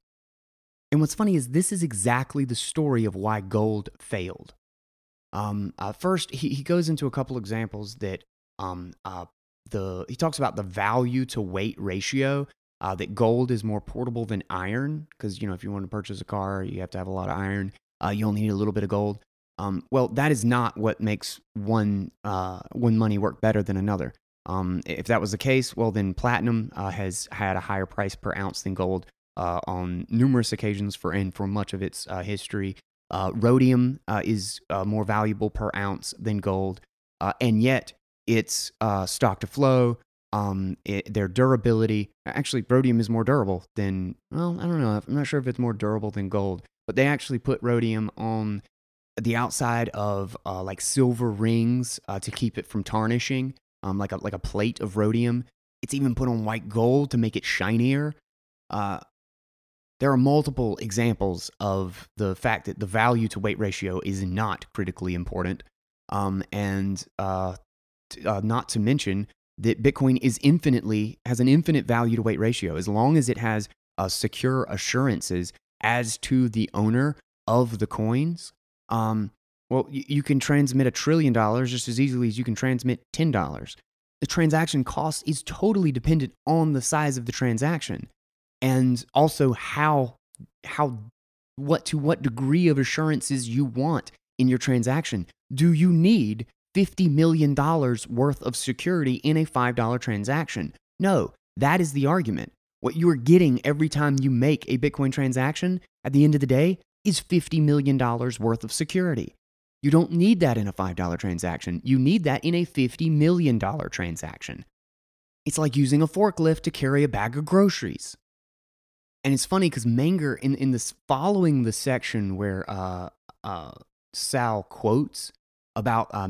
And what's funny is this is exactly the story of why gold failed. Um, uh, first, he, he goes into a couple examples that um, uh, the he talks about the value to weight ratio. Uh, that gold is more portable than iron because you know if you want to purchase a car, you have to have a lot of iron. Uh, you only need a little bit of gold. Um, well, that is not what makes one uh, one money work better than another. Um, if that was the case, well, then platinum uh, has had a higher price per ounce than gold uh, on numerous occasions for and for much of its uh, history. Uh, rhodium uh, is more valuable per ounce than gold, and yet its stock to flow, um, it, their durability. Actually, rhodium is more durable than, well, I don't know. I'm not sure if it's more durable than gold, but they actually put rhodium on the outside of uh, like silver rings to keep it from tarnishing, um, like, a, like a plate of rhodium. It's even put on white gold to make it shinier. uh, there are multiple examples of the fact that the value to weight ratio is not critically important. Um, and uh, t- uh, not to mention that Bitcoin is infinitely, has an infinite value to weight ratio. As long as it has uh, secure assurances as to the owner of the coins, um, well, you, you can transmit a trillion dollars just as easily as you can transmit $10. The transaction cost is totally dependent on the size of the transaction and also how how what to what degree of assurances you want in your transaction. Do you need $50 million worth of security in a $5 transaction? No, that is the argument. What you are getting every time you make a Bitcoin transaction at the end of the day is $50 million worth of security. You don't need that in a $5 transaction. You need that in a $50 million transaction. It's like using a forklift to carry a bag of groceries. And it's funny because Menger, in, in this following the section where uh, uh, Sal quotes about uh,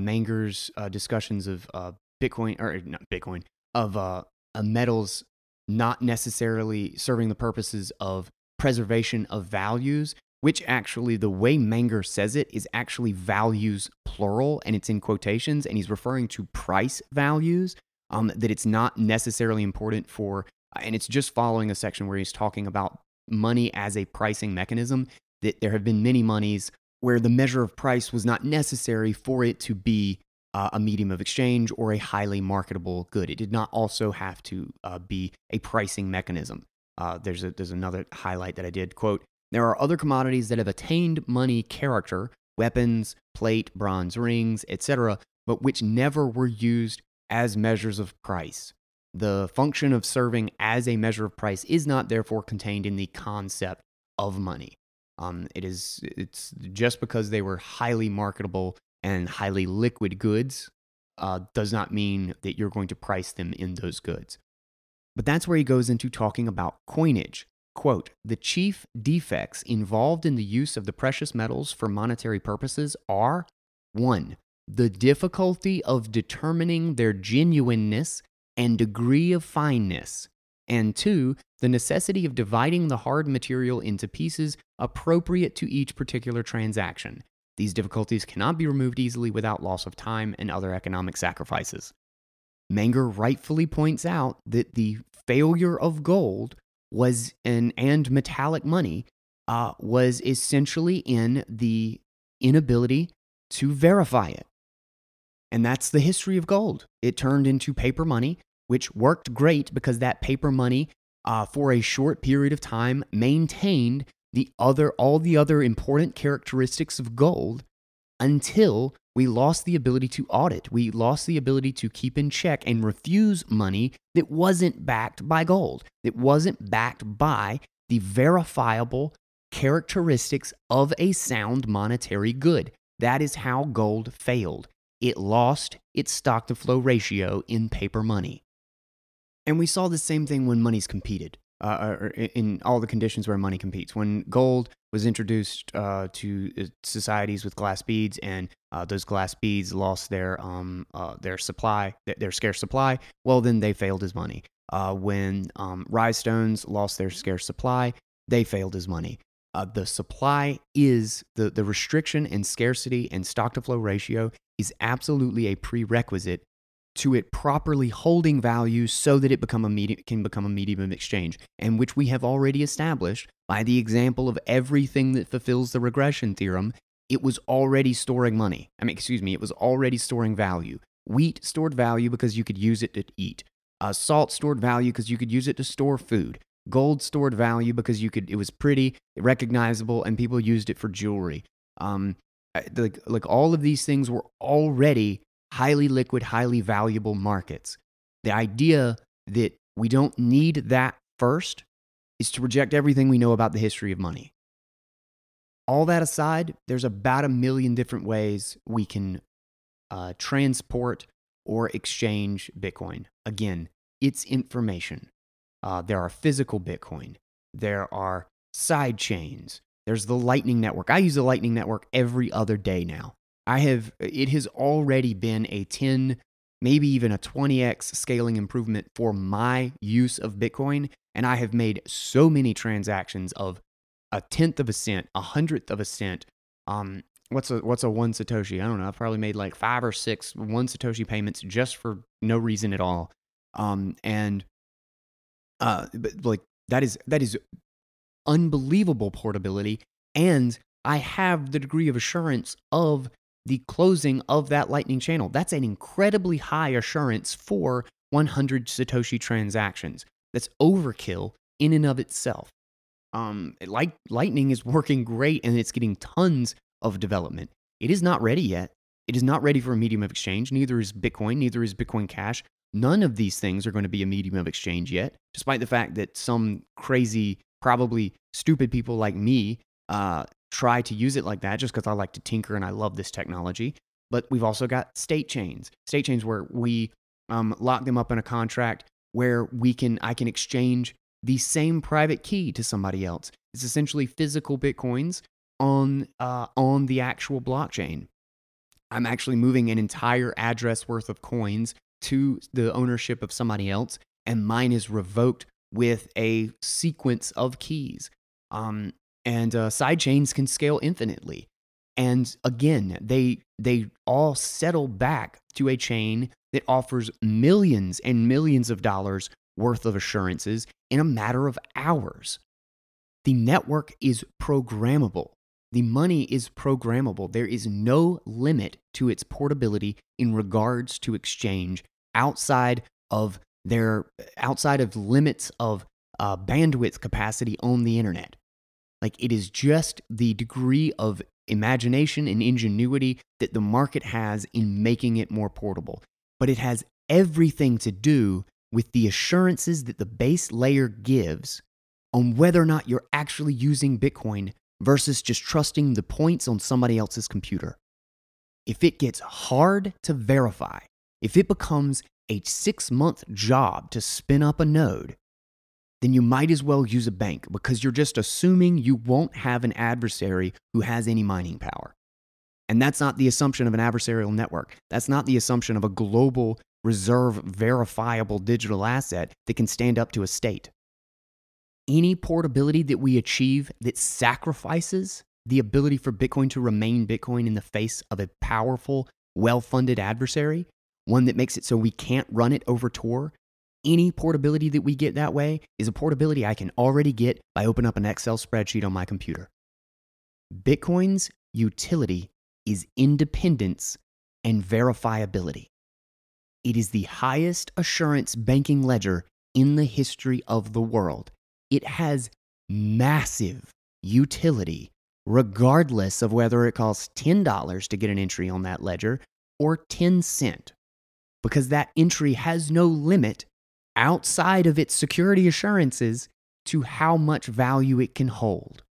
uh, discussions of uh, Bitcoin, or not Bitcoin, of uh, metals not necessarily serving the purposes of preservation of values, which actually, the way Menger says it is actually values plural and it's in quotations, and he's referring to price values, um, that it's not necessarily important for and it's just following a section where he's talking about money as a pricing mechanism. That there have been many monies where the measure of price was not necessary for it to be uh, a medium of exchange or a highly marketable good. It did not also have to uh, be a pricing mechanism. Uh, there's, a, there's another highlight that I did. Quote, there are other commodities that have attained money character, weapons, plate, bronze rings, etc., but which never were used as measures of price. The function of serving as a measure of price is not therefore contained in the concept of money. Um, it is it's just because they were highly marketable and highly liquid goods uh, does not mean that you're going to price them in those goods. But that's where he goes into talking about coinage. Quote, the chief defects involved in the use of the precious metals for monetary purposes are one, the difficulty of determining their genuineness and degree of fineness, and two, the necessity of dividing the hard material into pieces appropriate to each particular transaction. These difficulties cannot be removed easily without loss of time and other economic sacrifices. Menger rightfully points out that the failure of gold was an, and metallic money uh, was essentially in the inability to verify it. And that's the history of gold. It turned into paper money which worked great because that paper money uh, for a short period of time maintained the other all the other important characteristics of gold until we lost the ability to audit. We lost the ability to keep in check and refuse money that wasn't backed by gold, that wasn't backed by the verifiable characteristics of a sound monetary good. That is how gold failed. It lost its stock to flow ratio in paper money. And we saw the same thing when money's competed, uh, or in all the conditions where money competes. When gold was introduced uh, to uh, societies with glass beads, and uh, those glass beads lost their um, uh, their supply, their scarce supply, well, then they failed as money. Uh, when um, Rai stones lost their scarce supply, they failed as money. the supply is the, the restriction and scarcity and stock to flow ratio is absolutely a prerequisite to it properly holding value so that it become a medium, can become a medium of exchange, and which we have already established by the example of everything that fulfills the regression theorem. It was already storing money. I mean, excuse me, it was already storing value. Wheat stored value because you could use it to eat. Uh, salt stored value because you could use it to store food. Gold stored value because you could. It was pretty, recognizable, and people used it for jewelry. Um, like like all of these things were already highly liquid, highly valuable markets. The idea that we don't need that first is to reject everything we know about the history of money. All that aside, there's about a million different ways we can uh, transport or exchange Bitcoin. Again, it's information. Uh, there are physical Bitcoin, there are side chains, there's the Lightning Network. I use the Lightning Network every other day now. I have, it has already been a 10, maybe even a 20x scaling improvement for my use of Bitcoin. And I have made so many transactions of a tenth of a cent, a hundredth of a cent. Um, what's a what's a one satoshi? I don't know. I've probably made like five or six one satoshi payments just for no reason at all. Um, and uh, but like that is that is unbelievable portability, and I have the degree of assurance of the closing of that Lightning channel. That's an incredibly high assurance for 100 Satoshi transactions. That's overkill in and of itself. Um, like Lightning is working great and it's getting tons of development. It is not ready yet. It is not ready for a medium of exchange. Neither is Bitcoin, neither is Bitcoin Cash. None of these things are going to be a medium of exchange yet, despite the fact that some crazy, probably stupid people like me uh, try to use it like that just because I like to tinker and I love this technology. But we've also got state chains, state chains where we um, lock them up in a contract where we can I can exchange the same private key to somebody else. It's essentially physical bitcoins on uh, on the actual blockchain. I'm actually moving an entire address worth of coins to the ownership of somebody else, and mine is revoked with a sequence of keys. Um, and uh, side chains can scale infinitely. And again, they they all settle back to a chain that offers millions and millions of dollars worth of assurances in a matter of hours. The network is programmable. The money is programmable. There is no limit to its portability in regards to exchange outside of their outside of limits of uh, bandwidth capacity on the internet. Like it is just the degree of imagination and ingenuity that the market has in making it more portable. But it has everything to do with the assurances that the base layer gives on whether or not you're actually using Bitcoin versus just trusting the points on somebody else's computer. If it gets hard to verify, if it becomes a six month job to spin up a node, then you might as well use a bank because you're just assuming you won't have an adversary who has any mining power. And that's not the assumption of an adversarial network. That's not the assumption of a global reserve verifiable digital asset that can stand up to a state. Any portability that we achieve that sacrifices the ability for Bitcoin to remain Bitcoin in the face of a powerful, well funded adversary, one that makes it so we can't run it over Tor, any portability that we get that way is a portability I can already get by opening up an Excel spreadsheet on my computer. Bitcoin's utility is independence and verifiability. It is the highest assurance banking ledger in the history of the world. It has massive utility, regardless of whether it costs $10 to get an entry on that ledger or 10 cent, because that entry has no limit outside of its security assurances to how much value it can hold.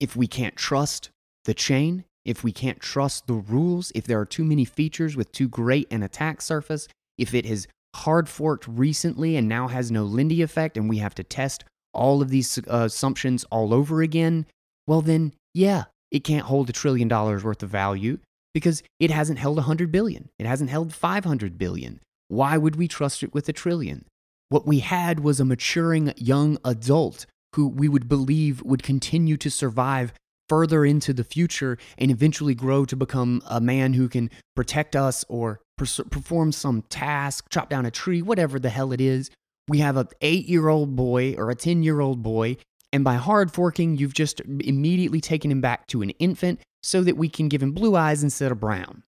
If we can't trust the chain, if we can't trust the rules, if there are too many features with too great an attack surface, if it has hard forked recently and now has no Lindy effect and we have to test all of these uh, assumptions all over again, well, then, yeah, it can't hold a trillion dollars worth of value because it hasn't held 100 billion. It hasn't held 500 billion. Why would we trust it with a trillion? What we had was a maturing young adult who we would believe would continue to survive further into the future and eventually grow to become a man who can protect us or perform some task, chop down a tree, whatever the hell it is. We have an eight year old boy or a 10 year old boy, and by hard forking, you've just immediately taken him back to an infant so that we can give him blue eyes instead of brown.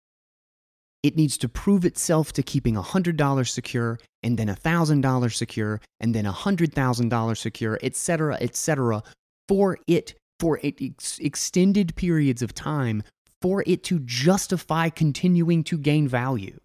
It needs to prove itself to keeping $100 secure and then $1,000 secure and then $100,000 secure, etc., etc., for it, for it, ex- extended periods of time, for it to justify continuing to gain value,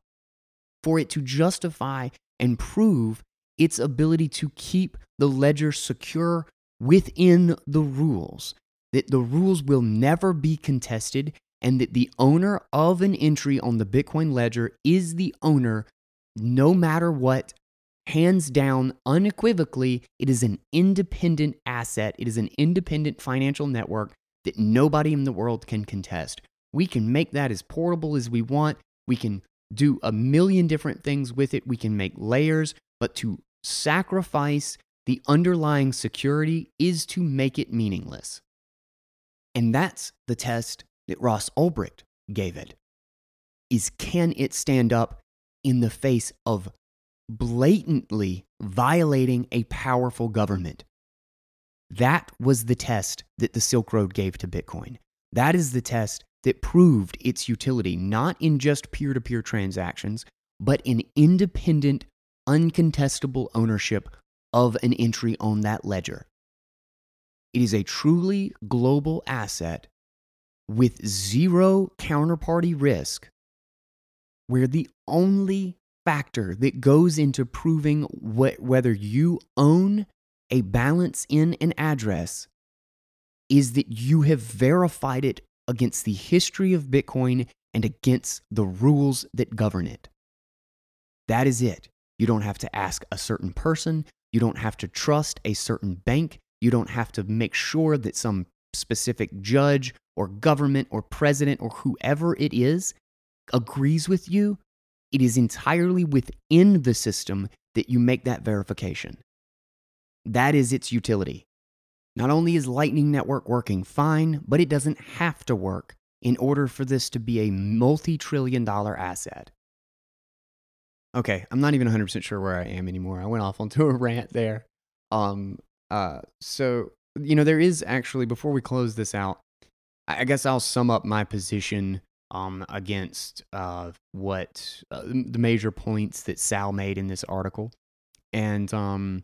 for it to justify and prove its ability to keep the ledger secure within the rules, that the rules will never be contested and that the owner of an entry on the Bitcoin ledger is the owner no matter what. Hands down, unequivocally, it is an independent asset. It is an independent financial network that nobody in the world can contest. We can make that as portable as we want. We can do a million different things with it. We can make layers, but to sacrifice the underlying security is to make it meaningless. And that's the test that Ross Ulbricht gave it. Is can it stand up in the face of blatantly violating a powerful government? That was the test that the Silk Road gave to Bitcoin. That is the test that proved its utility, not in just peer to peer transactions, but in independent, uncontestable ownership of an entry on that ledger. It is a truly global asset with zero counterparty risk, where the only factor that goes into proving whether you own a balance in an address is that you have verified it against the history of Bitcoin and against the rules that govern it. That is it. You don't have to ask a certain person. You don't have to trust a certain bank. You don't have to make sure that some specific judge or government or president or whoever it is agrees with you. It is entirely within the system that you make that verification. That is its utility. Not only is Lightning Network working fine, but it doesn't have to work in order for this to be a multi trillion dollar asset. Okay, I'm not even 100% sure where I am anymore. I went off onto a rant there. Um, uh, so, you know, there is actually, before we close this out, I guess I'll sum up my position um, against uh, what uh, the major points that Sal made in this article. And, um,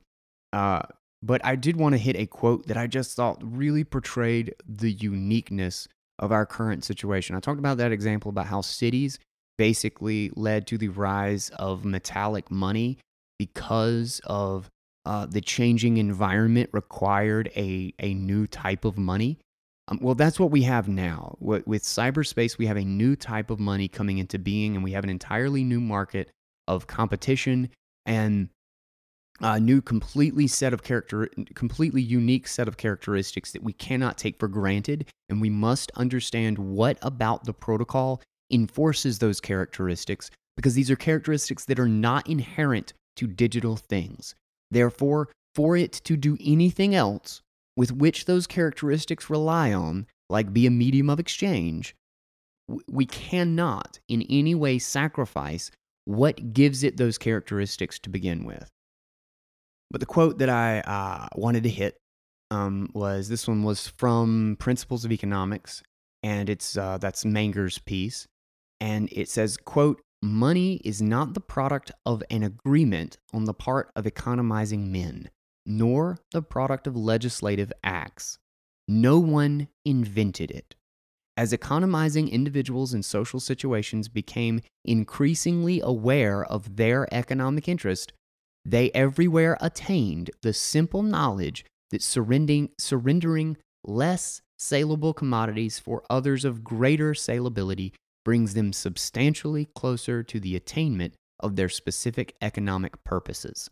uh, but I did want to hit a quote that I just thought really portrayed the uniqueness of our current situation. I talked about that example about how cities basically led to the rise of metallic money because of uh, the changing environment required a, a new type of money. Um, well, that's what we have now. With cyberspace, we have a new type of money coming into being, and we have an entirely new market of competition and a new completely set of character completely unique set of characteristics that we cannot take for granted and we must understand what about the protocol enforces those characteristics because these are characteristics that are not inherent to digital things. Therefore, for it to do anything else with which those characteristics rely on, like be a medium of exchange, we cannot in any way sacrifice what gives it those characteristics to begin with. But the quote that I uh, wanted to hit um, was this one was from Principles of Economics, and it's uh, that's Menger's piece, and it says, quote, money is not the product of an agreement on the part of economizing men, nor the product of legislative acts. No one invented it. As economizing individuals in social situations became increasingly aware of their economic interest, they everywhere attained the simple knowledge that surrendering, surrendering less saleable commodities for others of greater salability brings them substantially closer to the attainment of their specific economic purposes.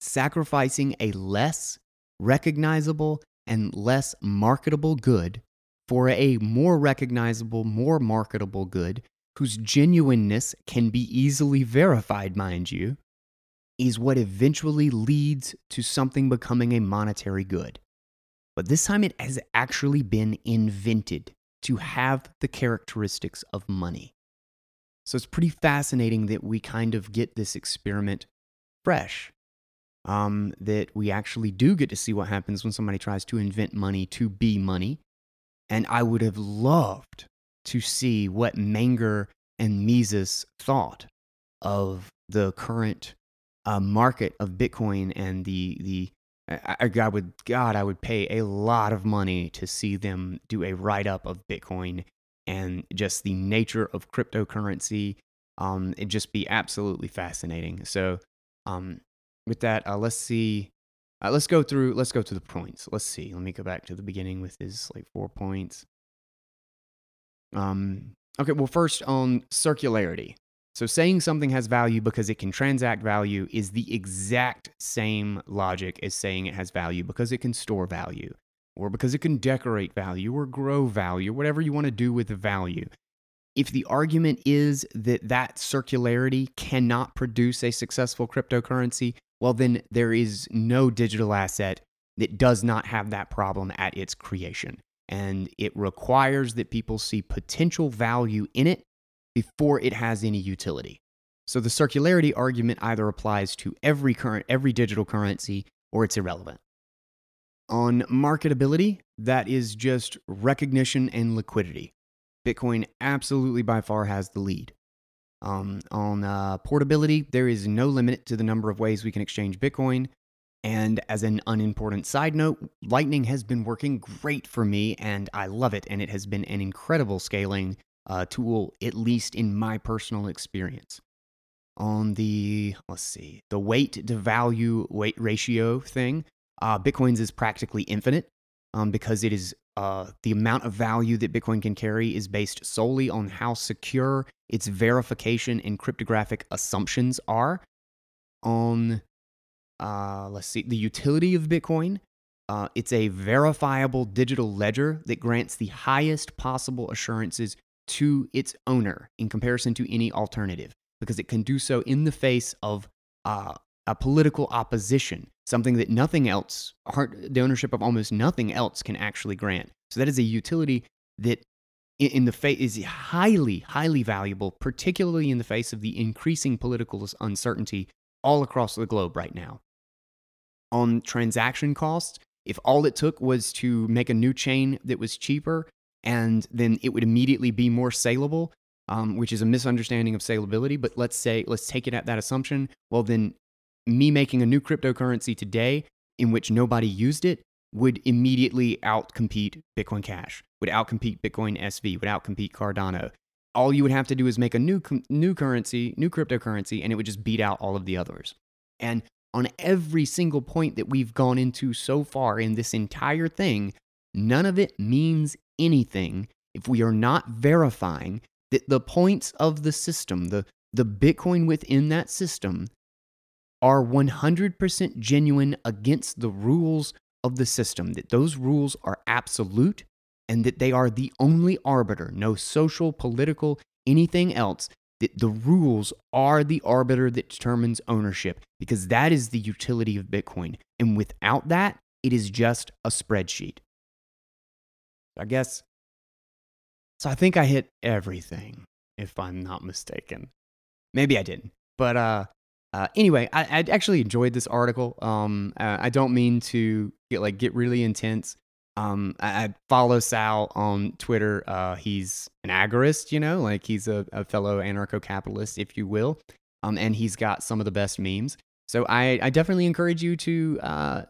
Sacrificing a less recognizable and less marketable good for a more recognizable, more marketable good whose genuineness can be easily verified, mind you, is what eventually leads to something becoming a monetary good. But this time it has actually been invented to have the characteristics of money. So it's pretty fascinating that we kind of get this experiment fresh. Um, that we actually do get to see what happens when somebody tries to invent money to be money. And I would have loved to see what Menger and Mises thought of the current uh, market of Bitcoin and the the I, I would God I would pay a lot of money to see them do a write up of Bitcoin and just the nature of cryptocurrency. Um, it'd just be absolutely fascinating. So, um, with that, uh, let's see. Uh, let's go through. Let's go to the points. Let's see. Let me go back to the beginning with his like four points. Um. Okay. Well, first on circularity. So saying something has value because it can transact value is the exact same logic as saying it has value because it can store value or because it can decorate value or grow value, whatever you want to do with the value. If the argument is that that circularity cannot produce a successful cryptocurrency, well, then there is no digital asset that does not have that problem at its creation. And it requires that people see potential value in it before it has any utility. So the circularity argument either applies to every current every digital currency or it's irrelevant. On marketability, that is just recognition and liquidity. Bitcoin absolutely by far has the lead. Um, on uh, portability, there is no limit to the number of ways we can exchange Bitcoin. And as an unimportant side note, Lightning has been working great for me and I love it. And it has been an incredible scaling uh, tool, at least in my personal experience. On the let's see the weight to value weight ratio thing uh, bitcoin's is practically infinite um, because it is uh, the amount of value that bitcoin can carry is based solely on how secure its verification and cryptographic assumptions are. On uh, let's see the utility of bitcoin uh, it's a verifiable digital ledger that grants the highest possible assurances to its owner in comparison to any alternative because it can do so in the face of uh, a political opposition, something that nothing else, the ownership of almost nothing else can actually grant. So that is a utility that in the face is highly, highly valuable, particularly in the face of the increasing political uncertainty all across the globe right now. On transaction costs, if all it took was to make a new chain that was cheaper and then it would immediately be more saleable, um, which is a misunderstanding of salability. But let's say, let's take it at that assumption. Well, then me making a new cryptocurrency today in which nobody used it would immediately outcompete Bitcoin Cash, would outcompete Bitcoin SV, would outcompete Cardano. All you would have to do is make a new new currency, new cryptocurrency, and it would just beat out all of the others. And on every single point that we've gone into so far in this entire thing, none of it means anything if we are not verifying that the points of the system, the, the Bitcoin within that system, are 100% genuine against the rules of the system, that those rules are absolute and that they are the only arbiter, no social, political, anything else, that the rules are the arbiter that determines ownership, because that is the utility of Bitcoin. And without that, it is just a spreadsheet. I guess so I think I hit everything, if I'm not mistaken. Maybe I didn't. But uh, uh, anyway, I, I actually enjoyed this article. Um, I, I don't mean to get like get really intense. Um, I, I follow Sal on Twitter. Uh, he's an agorist, you know, like he's a, a fellow anarcho-capitalist, if you will. Um, and he's got some of the best memes. So I, I definitely encourage you to uh,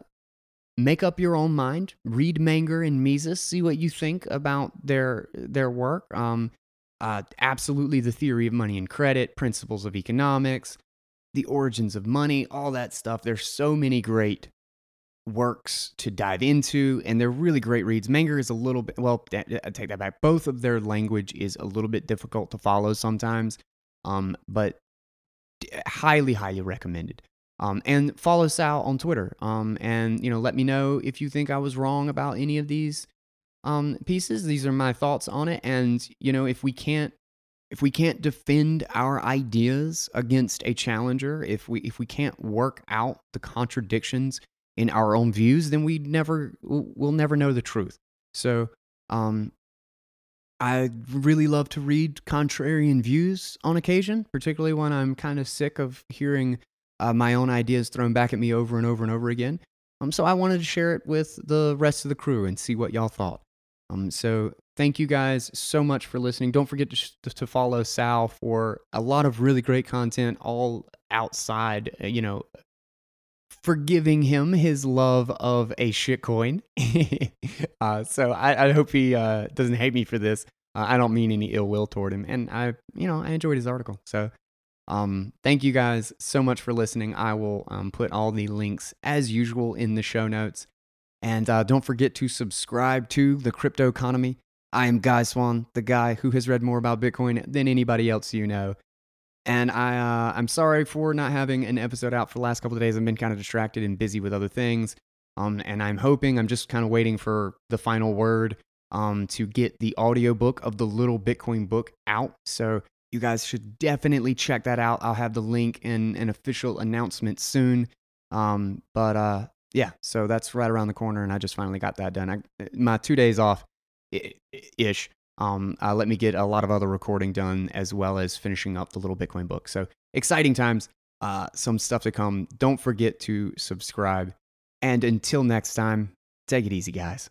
make up your own mind. Read Menger and Mises. See what you think about their their work. Um, uh, absolutely, the theory of money and credit, principles of economics, the origins of money, all that stuff. There's so many great works to dive into, and they're really great reads. Menger is a little bit well. I take that back. Both of their language is a little bit difficult to follow sometimes, um, but highly, highly recommended. Um, and follow Sal on Twitter. Um, and you know, let me know if you think I was wrong about any of these um, pieces. These are my thoughts on it. And you know, if we can't if we can't defend our ideas against a challenger, if we if we can't work out the contradictions in our own views, then we never we'll never know the truth. So um, I really love to read contrarian views on occasion, particularly when I'm kind of sick of hearing uh, my own ideas thrown back at me over and over and over again. Um, so I wanted to share it with the rest of the crew and see what y'all thought. Um, so thank you guys so much for listening. Don't forget to, to follow Sal for a lot of really great content, all outside, uh, you know, forgiving him his love of a shitcoin. uh, so I, I, hope he uh, doesn't hate me for this. Uh, I don't mean any ill will toward him, and I, you know, I enjoyed his article. So um, thank you guys so much for listening. I will um, put all the links as usual in the show notes. And uh, don't forget to subscribe to the Cryptoconomy. I am Guy Swan, the guy who has read more about Bitcoin than anybody else you know. And I, uh, I'm sorry for not having an episode out for the last couple of days. I've been kind of distracted and busy with other things. Um, and I'm hoping, I'm just kind of waiting for the final word um, to get the audiobook of the Little Bitcoin book out. So you guys should definitely check that out. I'll have the link in an official announcement soon. Um, but uh, yeah, so that's right around the corner, and I just finally got that done. I, my two days off ish um, uh, let me get a lot of other recording done as well as finishing up the little Bitcoin book. So exciting times, uh, some stuff to come. Don't forget to subscribe. And until next time, take it easy, guys.